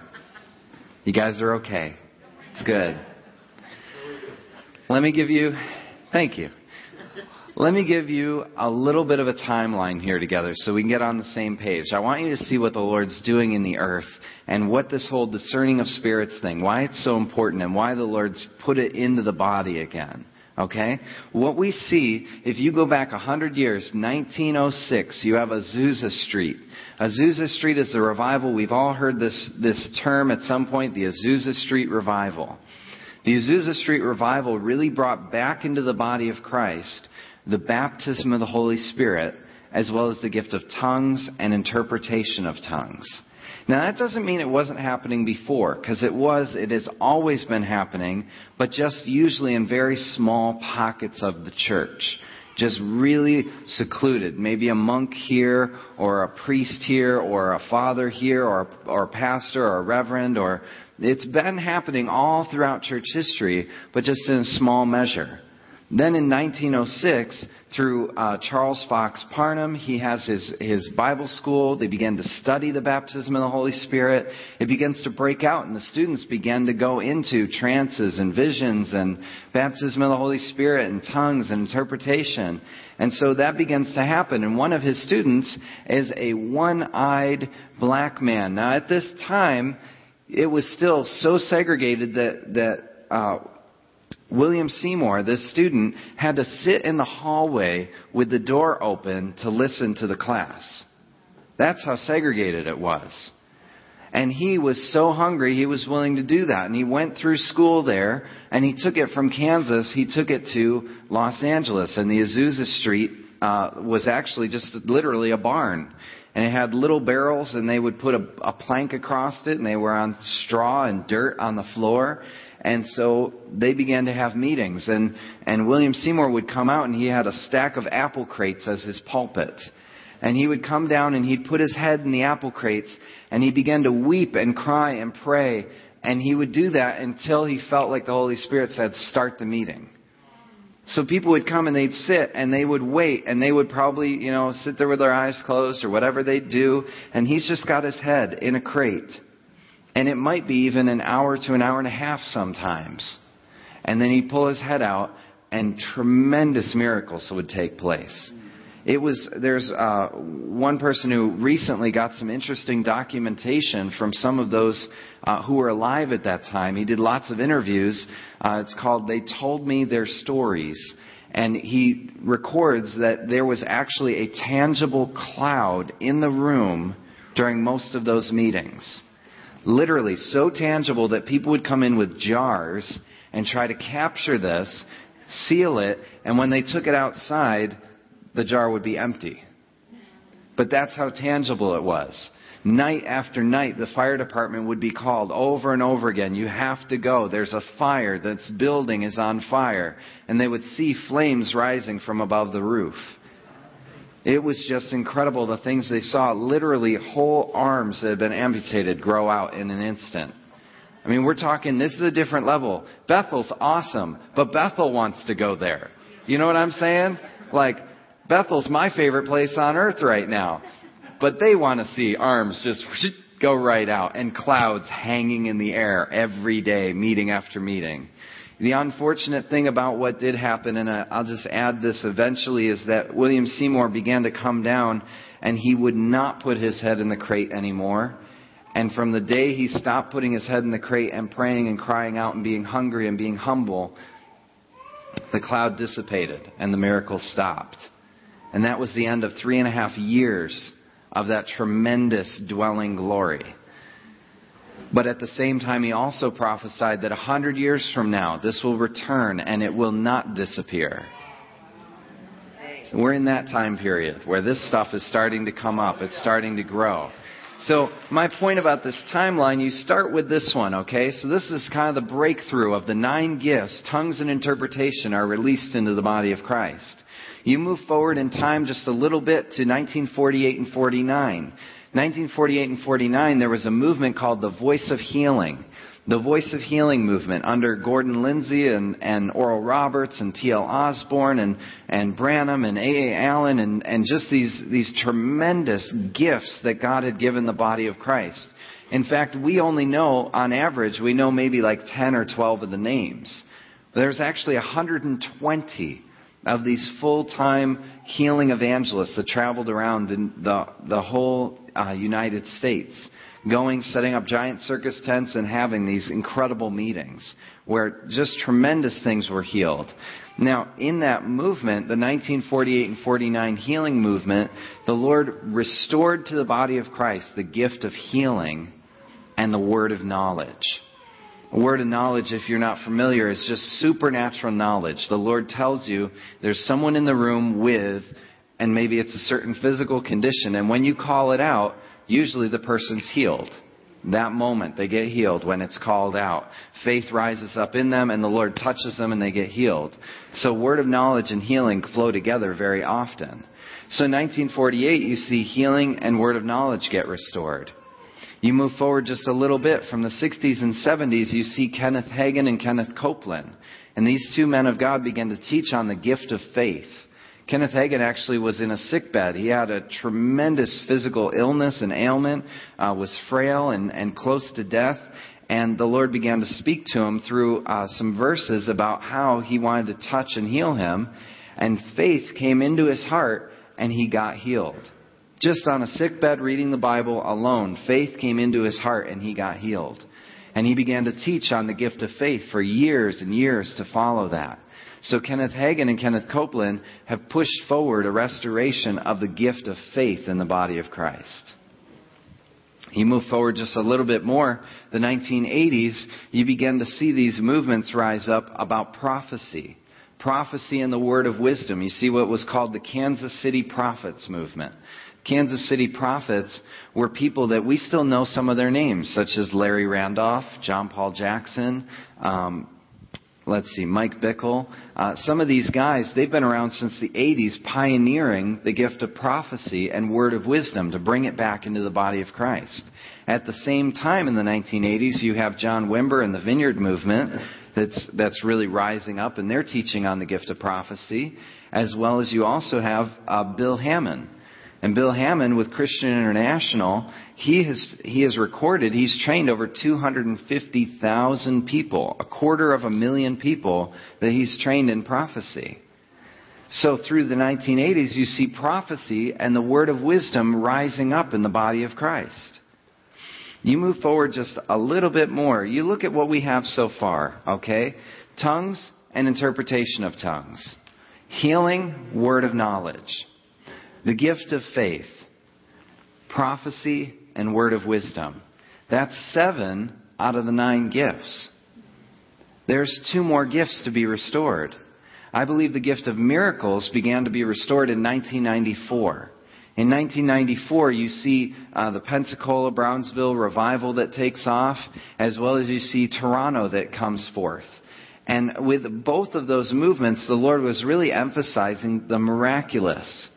You guys are okay. It's good. Let me give you, thank you. Let me give you a little bit of a timeline here together so we can get on the same page. I want you to see what the Lord's doing in the earth and what this whole discerning of spirits thing, why it's so important and why the Lord's put it into the body again. Okay? What we see, if you go back a hundred years, 1906, you have Azusa Street. Azusa Street is the revival. We've all heard this, this term at some point, the Azusa Street revival. The Azusa Street revival really brought back into the body of Christ the baptism of the Holy Spirit, as well as the gift of tongues and interpretation of tongues. Now that doesn't mean it wasn't happening before, because it was, it has always been happening, but just usually in very small pockets of the church. Just really secluded. Maybe a monk here, or a priest here, or a father here, or, or a pastor, or a reverend, or it's been happening all throughout church history, but just in a small measure. Then in 1906, through uh, Charles Fox Parham, he has his, his Bible school. They begin to study the baptism of the Holy Spirit. It begins to break out, and the students begin to go into trances and visions and baptism of the Holy Spirit and tongues and interpretation. And so that begins to happen. And one of his students is a one-eyed black man. Now at this time, it was still so segregated that, that uh, William Seymour, this student, had to sit in the hallway with the door open to listen to the class. That's how segregated it was. And he was so hungry, he was willing to do that. And he went through school there, and he took it from Kansas, he took it to Los Angeles. And the Azusa Street uh, was actually just literally a barn. And it had little barrels, and they would put a, a plank across it, and they were on straw and dirt on the floor. And so they began to have meetings. And, and William Seymour would come out and he had a stack of apple crates as his pulpit. And he would come down and he'd put his head in the apple crates and he began to weep and cry and pray. And he would do that until he felt like the Holy Spirit said, start the meeting. So people would come and they'd sit and they would wait and they would probably, you know, sit there with their eyes closed or whatever they'd do. And he's just got his head in a crate. And it might be even an hour to an hour and a half sometimes. And then he'd pull his head out and tremendous miracles would take place. It was, there's uh, one person who recently got some interesting documentation from some of those uh, who were alive at that time. He did lots of interviews. Uh, it's called They Told Me Their Stories. And he records that there was actually a tangible cloud in the room during most of those meetings literally so tangible that people would come in with jars and try to capture this, seal it, and when they took it outside, the jar would be empty. But that's how tangible it was. Night after night, the fire department would be called over and over again. You have to go. There's a fire. This building is on fire. And they would see flames rising from above the roof. It was just incredible the things they saw. Literally, whole arms that had been amputated grow out in an instant. I mean, we're talking, this is a different level. Bethel's awesome, but Bethel wants to go there. You know what I'm saying? Like, Bethel's my favorite place on earth right now. But they want to see arms just (laughs) go right out and clouds hanging in the air every day, meeting after meeting. The unfortunate thing about what did happen, and I'll just add this eventually, is that William Seymour began to come down and he would not put his head in the crate anymore. And from the day he stopped putting his head in the crate and praying and crying out and being hungry and being humble, the cloud dissipated and the miracle stopped. And that was the end of three and a half years of that tremendous dwelling glory. But at the same time, he also prophesied that a hundred years from now, this will return and it will not disappear. So we're in that time period where this stuff is starting to come up. It's starting to grow. So my point about this timeline, you start with this one, okay? So this is kind of the breakthrough of the nine gifts. Tongues and interpretation are released into the body of Christ. You move forward in time just a little bit to 1948 and 49. 1948 and 49, there was a movement called the Voice of Healing the Voice of Healing movement under Gordon Lindsay and, and Oral Roberts and T.L. Osborn and, and Branham and A.A. Allen and, and just these, these tremendous gifts that God had given the body of Christ. In fact, we only know, on average, we know maybe like 10 or 12 of the names. There's actually 120 of these full-time healing evangelists that traveled around in the, the whole uh, United States going, setting up giant circus tents, and having these incredible meetings where just tremendous things were healed. Now, in that movement, the 1948 and 49 healing movement, the Lord restored to the body of Christ the gift of healing and the word of knowledge. A word of knowledge, if you're not familiar, is just supernatural knowledge. The Lord tells you there's someone in the room with, and maybe it's a certain physical condition, and when you call it out, usually the person's healed. That moment, they get healed when it's called out. Faith rises up in them and the Lord touches them and they get healed. So word of knowledge and healing flow together very often. So in 1948, you see healing and word of knowledge get restored. You move forward just a little bit from the 60s and 70s, you see Kenneth Hagin and Kenneth Copeland. And these two men of God begin to teach on the gift of faith. Kenneth Hagin actually was in a sick bed. He had a tremendous physical illness and ailment, uh, was frail and, and close to death. And the Lord began to speak to him through uh, some verses about how he wanted to touch and heal him. And faith came into his heart and he got healed. Just on a sick bed reading the Bible alone, faith came into his heart and he got healed. And he began to teach on the gift of faith for years and years to follow that. So Kenneth Hagin and Kenneth Copeland have pushed forward a restoration of the gift of faith in the body of Christ. You move forward just a little bit more, the 1980s, you begin to see these movements rise up about prophecy. Prophecy and the word of wisdom. You see what was called the Kansas City Prophets movement. Kansas City prophets were people that we still know some of their names, such as Larry Randolph, John Paul Jackson, um, let's see, Mike Bickle. Uh, some of these guys, they've been around since the 80s, pioneering the gift of prophecy and word of wisdom to bring it back into the body of Christ. At the same time in the 1980s, you have John Wimber and the Vineyard Movement that's, that's really rising up, and they're teaching on the gift of prophecy, as well as you also have uh, Bill Hamon. And Bill Hamon with Christian International, he has, he has recorded, he's trained over 250,000 people, a quarter of a million people that he's trained in prophecy. So through the 1980s, you see prophecy and the word of wisdom rising up in the body of Christ. You move forward just a little bit more. You look at what we have so far, okay? Tongues and interpretation of tongues. Healing, word of knowledge the gift of faith, prophecy, and word of wisdom. That's seven out of the nine gifts. There's two more gifts to be restored. I believe the gift of miracles began to be restored in 1994. In 1994, you see uh, the Pensacola Brownsville revival that takes off, as well as you see Toronto that comes forth. And with both of those movements, the Lord was really emphasizing the miraculous.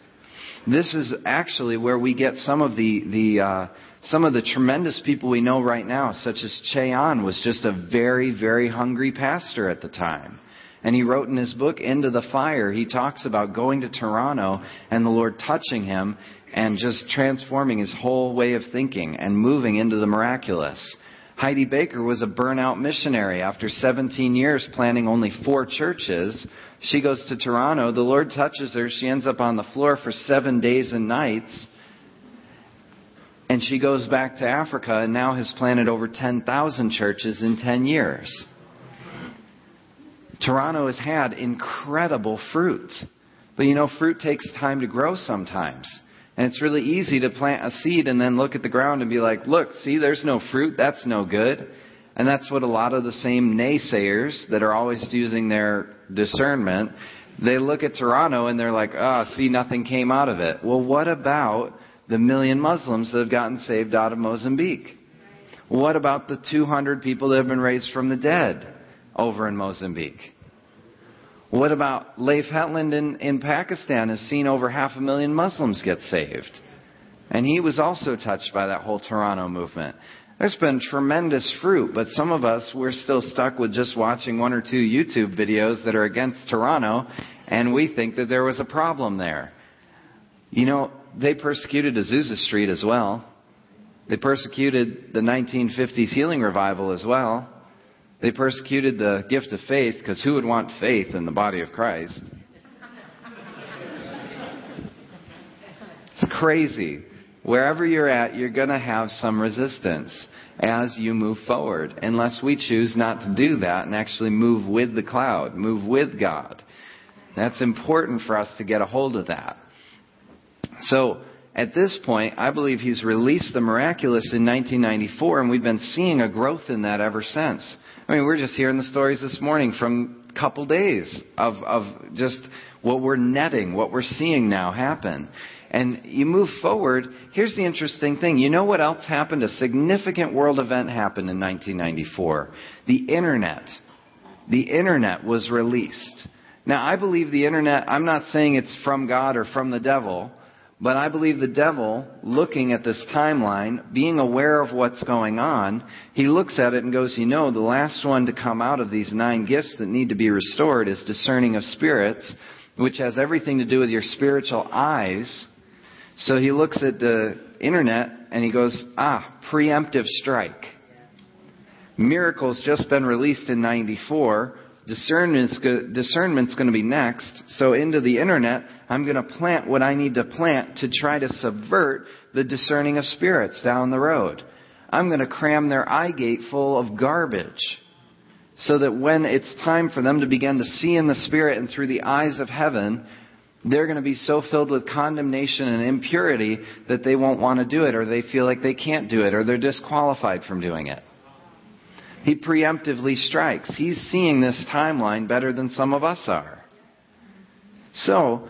This is actually where we get some of the, the uh, some of the tremendous people we know right now, such as Ché Ahn was just a very, very hungry pastor at the time. And he wrote in his book, Into the Fire, he talks about going to Toronto and the Lord touching him and just transforming his whole way of thinking and moving into the miraculous. Heidi Baker was a burnout missionary. After 17 years planning only four churches, she goes to Toronto. The Lord touches her. She ends up on the floor for seven days and nights. And she goes back to Africa and now has planted over 10,000 churches in 10 years. Toronto has had incredible fruit. But you know, fruit takes time to grow sometimes. And it's really easy to plant a seed and then look at the ground and be like, look, see, there's no fruit. That's no good. And that's what a lot of the same naysayers that are always using their discernment, they look at Toronto and they're like, oh, see, nothing came out of it. Well, what about the million Muslims that have gotten saved out of Mozambique? What about the 200 people that have been raised from the dead over in Mozambique? What about Leif Hetland in, in Pakistan has seen over half a million Muslims get saved? And he was also touched by that whole Toronto movement. There's been tremendous fruit, but some of us, we're still stuck with just watching one or two YouTube videos that are against Toronto, and we think that there was a problem there. You know, they persecuted Azusa Street as well. They persecuted the 1950s healing revival as well. They persecuted the gift of faith because who would want faith in the body of Christ? It's crazy. Wherever you're at, you're going to have some resistance as you move forward, unless we choose not to do that and actually move with the cloud, move with God. That's important for us to get a hold of that. So, at this point, I believe he's released the miraculous in 1994, and we've been seeing a growth in that ever since. I mean, we're just hearing the stories this morning from a couple days of, of just what we're netting, what we're seeing now happen. And you move forward, here's the interesting thing. You know what else happened? A significant world event happened in 1994. The Internet. The Internet was released. Now, I believe the Internet, I'm not saying it's from God or from the devil, but I believe the devil, looking at this timeline, being aware of what's going on, he looks at it and goes, you know, the last one to come out of these nine gifts that need to be restored is discerning of spirits, which has everything to do with your spiritual eyes so he looks at the internet and he goes, ah, preemptive strike. Miracles just been released in 94. Discernment's, discernment's going to be next. So into the internet, I'm going to plant what I need to plant to try to subvert the discerning of spirits down the road. I'm going to cram their eye gate full of garbage so that when it's time for them to begin to see in the spirit and through the eyes of heaven, they're going to be so filled with condemnation and impurity that they won't want to do it, or they feel like they can't do it, or they're disqualified from doing it. He preemptively strikes. He's seeing this timeline better than some of us are. So,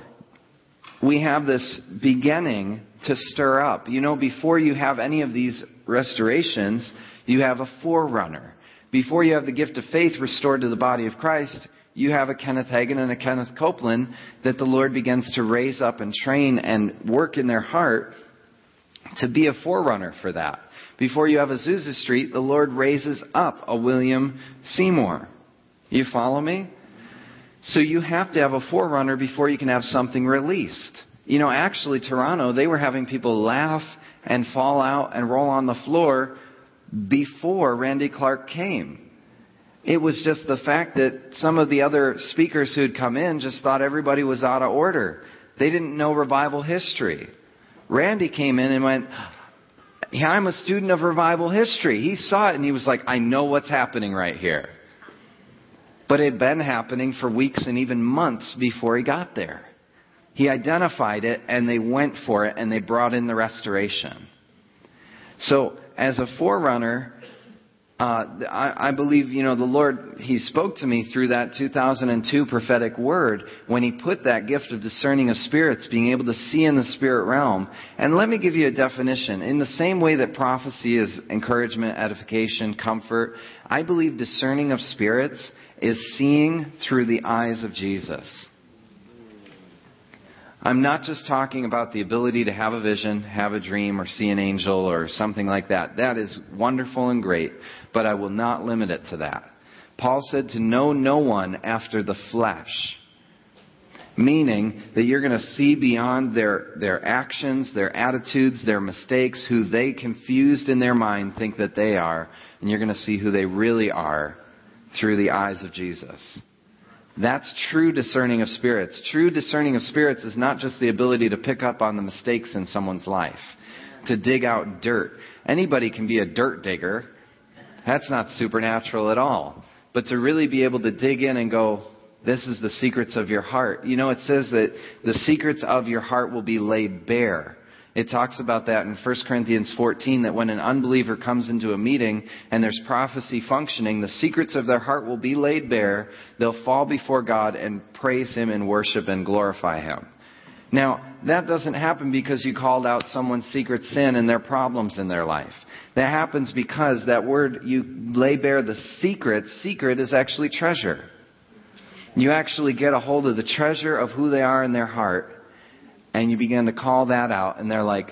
we have this beginning to stir up. You know, before you have any of these restorations, you have a forerunner. Before you have the gift of faith restored to the body of Christ, you have a Kenneth Hagin and a Kenneth Copeland that the Lord begins to raise up and train and work in their heart to be a forerunner for that. Before you have Azusa Street, the Lord raises up a William Seymour. You follow me? So you have to have a forerunner before you can have something released. You know, actually, Toronto, they were having people laugh and fall out and roll on the floor before Randy Clark came. It was just the fact that some of the other speakers who'd come in just thought everybody was out of order. They didn't know revival history. Randy came in and went, yeah, I'm a student of revival history. He saw it and he was like, I know what's happening right here. But it had been happening for weeks and even months before he got there. He identified it and they went for it and they brought in the restoration. So, as a forerunner, uh, I, I believe, you know, the Lord, He spoke to me through that 2002 prophetic word when He put that gift of discerning of spirits, being able to see in the spirit realm. And let me give you a definition. In the same way that prophecy is encouragement, edification, comfort, I believe discerning of spirits is seeing through the eyes of Jesus. I'm not just talking about the ability to have a vision, have a dream, or see an angel or something like that. That is wonderful and great, but I will not limit it to that. Paul said to know no one after the flesh. Meaning that you're going to see beyond their, their actions, their attitudes, their mistakes, who they confused in their mind think that they are, and you're going to see who they really are through the eyes of Jesus. That's true discerning of spirits. True discerning of spirits is not just the ability to pick up on the mistakes in someone's life, to dig out dirt. Anybody can be a dirt digger. That's not supernatural at all. But to really be able to dig in and go, this is the secrets of your heart. You know, it says that the secrets of your heart will be laid bare. It talks about that in 1 Corinthians 14 that when an unbeliever comes into a meeting and there's prophecy functioning, the secrets of their heart will be laid bare. They'll fall before God and praise Him and worship and glorify Him. Now, that doesn't happen because you called out someone's secret sin and their problems in their life. That happens because that word, you lay bare the secret. Secret is actually treasure. You actually get a hold of the treasure of who they are in their heart, and you begin to call that out, and they're like,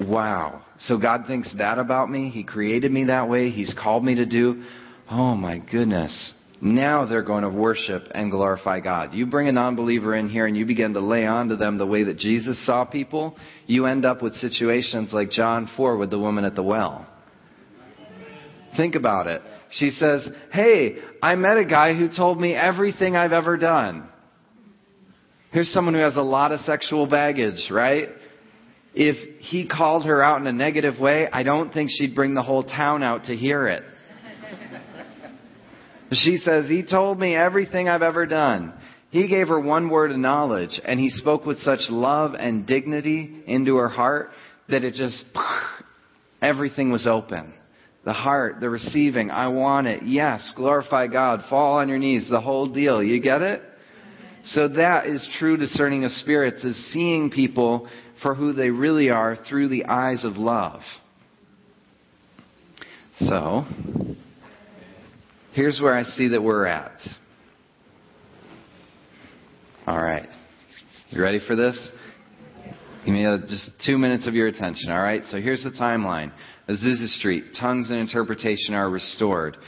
wow. So God thinks that about me? He created me that way? He's called me to do? Oh my goodness. Now they're going to worship and glorify God. You bring a non-believer in here and you begin to lay on to them the way that Jesus saw people, you end up with situations like John 4 with the woman at the well. Think about it. She says, Hey, I met a guy who told me everything I've ever done. Here's someone who has a lot of sexual baggage, right? If he called her out in a negative way, I don't think she'd bring the whole town out to hear it. She says, He told me everything I've ever done. He gave her one word of knowledge, and he spoke with such love and dignity into her heart that it just, everything was open. The heart, the receiving, I want it, yes, glorify God, fall on your knees, the whole deal. You get it? So that is true discerning of spirits, is seeing people for who they really are through the eyes of love. So, Here's where I see that we're at. All right. You ready for this? Give me just two minutes of your attention, all right? So here's the timeline. Azusa Street, tongues and interpretation are restored.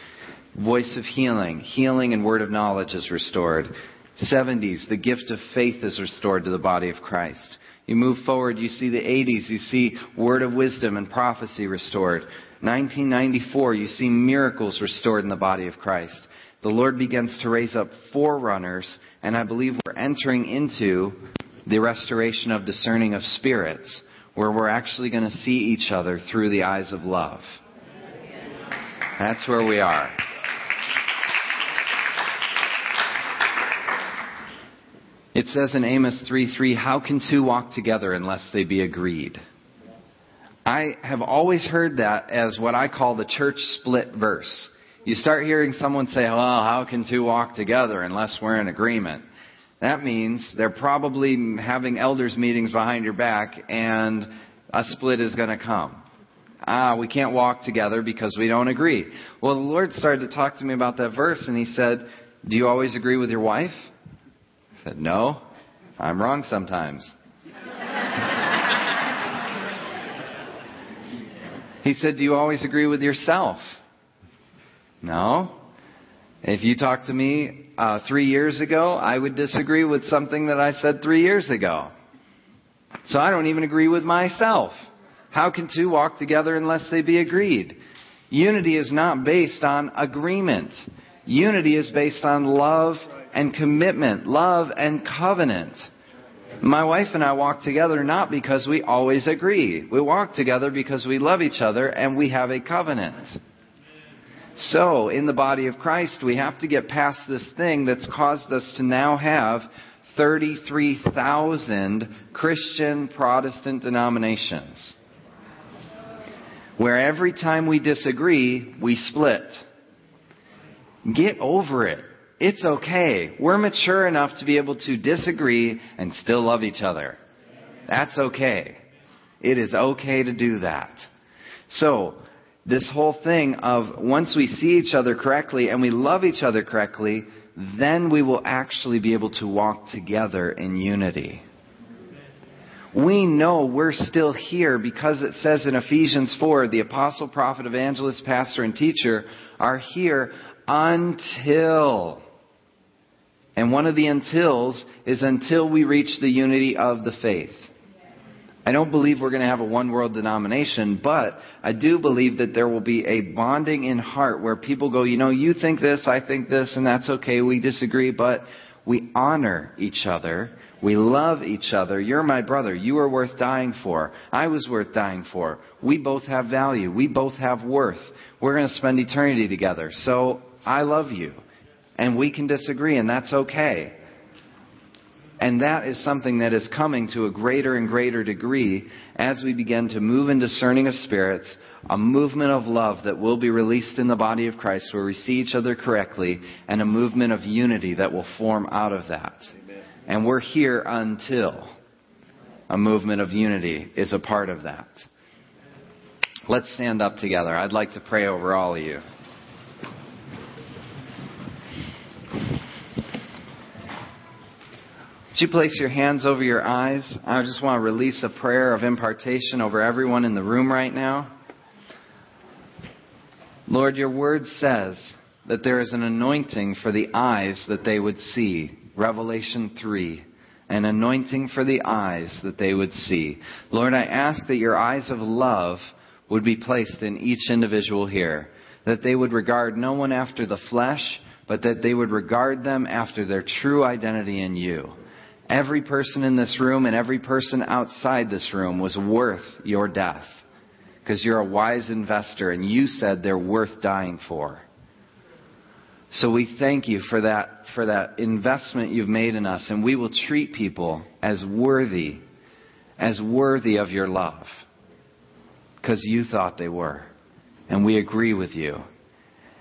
Voice of healing, healing and word of knowledge is restored. 70s, the gift of faith is restored to the body of Christ. You move forward, you see the 80s, you see word of wisdom and prophecy restored. 1994, you see miracles restored in the body of Christ. The Lord begins to raise up forerunners, and I believe we're entering into the restoration of discerning of spirits, where we're actually going to see each other through the eyes of love. That's where we are. It says in Amos 3:3, How can two walk together unless they be agreed? I have always heard that as what I call the church split verse. You start hearing someone say, well, how can two walk together unless we're in agreement? That means they're probably having elders meetings behind your back and a split is going to come. Ah, we can't walk together because we don't agree. Well, the Lord started to talk to me about that verse and He said, Do you always agree with your wife? I said, No, I'm wrong sometimes. He said, Do you always agree with yourself? No. If you talked to me uh, three years ago, I would disagree with something that I said three years ago. So I don't even agree with myself. How can two walk together unless they be agreed? Unity is not based on agreement. Unity is based on love and commitment, love and covenant. My wife and I walk together not because we always agree. We walk together because we love each other and we have a covenant. So, in the body of Christ, we have to get past this thing that's caused us to now have 33,000 Christian Protestant denominations. Where every time we disagree, we split. Get over it. It's okay. We're mature enough to be able to disagree and still love each other. That's okay. It is okay to do that. So, this whole thing of once we see each other correctly and we love each other correctly, then we will actually be able to walk together in unity. We know we're still here because it says in Ephesians 4, the apostle, prophet, evangelist, pastor, and teacher are here until one of the untils is until we reach the unity of the faith. I don't believe we're going to have a one world denomination, but I do believe that there will be a bonding in heart where people go, you know, you think this, I think this, and that's okay, we disagree, but we honor each other. We love each other. You're my brother. You are worth dying for. I was worth dying for. We both have value. We both have worth. We're going to spend eternity together. So I love you. And we can disagree, and that's okay. And that is something that is coming to a greater and greater degree as we begin to move in discerning of spirits, a movement of love that will be released in the body of Christ where we see each other correctly, and a movement of unity that will form out of that. Amen. And we're here until a movement of unity is a part of that. Let's stand up together. I'd like to pray over all of you. Would you place your hands over your eyes? I just want to release a prayer of impartation over everyone in the room right now. Lord, your word says that there is an anointing for the eyes that they would see. Revelation 3. An anointing for the eyes that they would see. Lord, I ask that your eyes of love would be placed in each individual here. That they would regard no one after the flesh, but that they would regard them after their true identity in you. Every person in this room and every person outside this room was worth your death because you're a wise investor and you said they're worth dying for. So we thank you for that, for that investment you've made in us and we will treat people as worthy, as worthy of your love because you thought they were. And we agree with you.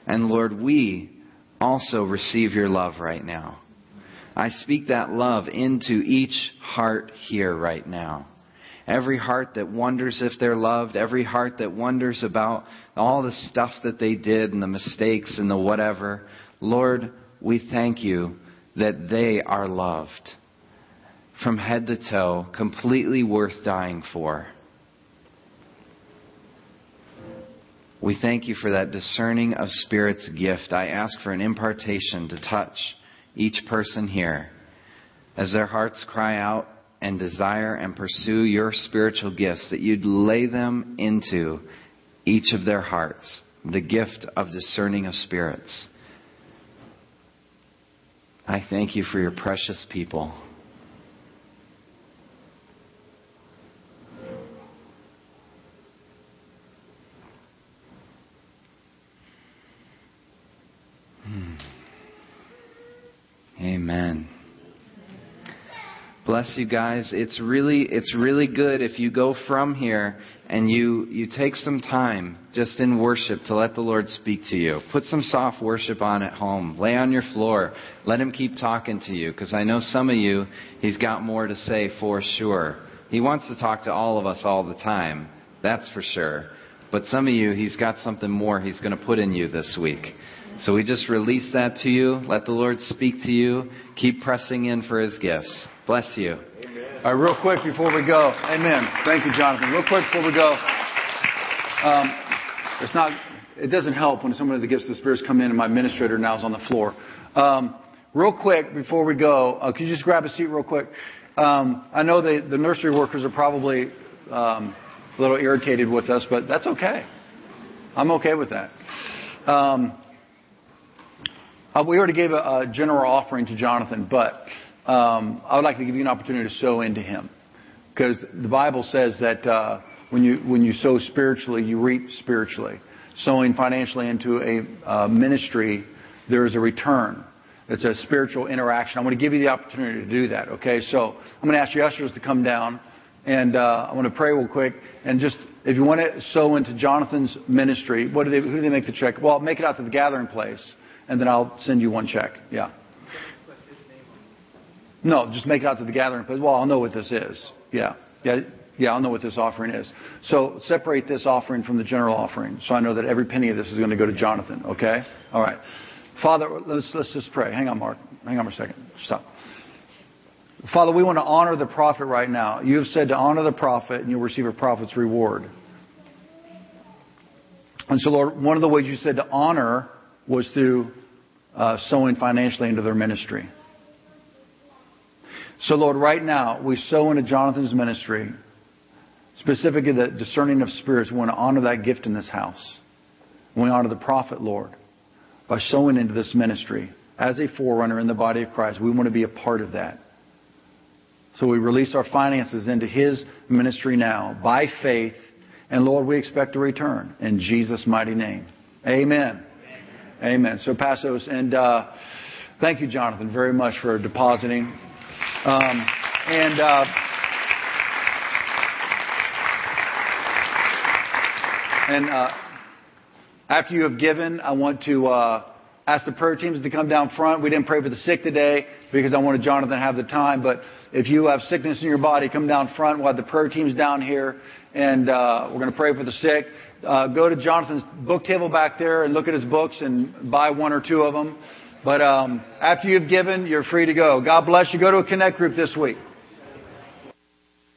And Lord, we also receive your love right now. I speak that love into each heart here right now. Every heart that wonders if they're loved, every heart that wonders about all the stuff that they did and the mistakes and the whatever. Lord, we thank you that they are loved from head to toe, completely worth dying for. We thank you for that discerning of spirits gift. I ask for an impartation to touch each person here as their hearts cry out and desire and pursue your spiritual gifts, that you'd lay them into each of their hearts, the gift of discerning of spirits. I thank you for your precious people. Amen. Bless you guys. It's really it's really good if you go from here and you you take some time just in worship to let the Lord speak to you. Put some soft worship on at home. Lay on your floor. Let him keep talking to you because I know some of you he's got more to say for sure. He wants to talk to all of us all the time. That's for sure. But some of you he's got something more he's going to put in you this week. So we just release that to you. Let the Lord speak to you. Keep pressing in for his gifts. Bless you. Amen. All right, real quick before we go. Amen. Thank you, Jonathan. Real quick before we go. Um, it's not. It doesn't help when some of the gifts of the spirits come in and my administrator now is on the floor. Um, real quick before we go, uh, could you just grab a seat real quick? Um, I know the, the nursery workers are probably um, a little irritated with us, but that's okay. I'm okay with that. Um, we already gave a, general offering to Jonathan, but um, I would like to give you an opportunity to sow into him, because the Bible says that uh, when you when you sow spiritually, you reap spiritually. Sowing financially into a uh, ministry, there is a return. It's a spiritual interaction. I'm going to give you the opportunity to do that. Okay, so I'm going to ask your ushers to come down, and uh, I want to pray real quick, and just if you want to sow into Jonathan's ministry, who do they make the check? Well, make it out to the gathering place and then I'll send you one check. Yeah. No, just make it out to the gathering place. Well, I'll know what this is. Yeah. Yeah. Yeah, I'll know what this offering is. So separate this offering from the general offering so I know that every penny of this is going to go to Jonathan, okay? All right. Father, let's, let's just pray. Hang on, Mark. Hang on for a second. Stop. Father, we want to honor the prophet right now. You have said to honor the prophet and you'll receive a prophet's reward. And so, Lord, one of the ways you said to honor was through uh, sowing financially into their ministry. So, Lord, right now, we sow into Jonathan's ministry, specifically the discerning of spirits. We want to honor that gift in this house. We honor the prophet, Lord, by sowing into this ministry as a forerunner in the body of Christ. We want to be a part of that. So we release our finances into his ministry now by faith. And Lord, we expect a return in Jesus' mighty name. Amen. Amen. So pass those. And uh, thank you, Jonathan, very much for depositing. Um, and uh, and uh, after you have given, I want to uh, ask the prayer teams to come down front. We didn't pray for the sick today because I wanted Jonathan to have the time. But if you have sickness in your body, come down front. We'll have the prayer teams down here, and uh, we're going to pray for the sick. Uh, go to Jonathan's book table back there and look at his books and buy one or two of them. But um, after you've given, you're free to go. God bless you. Go to a connect group this week.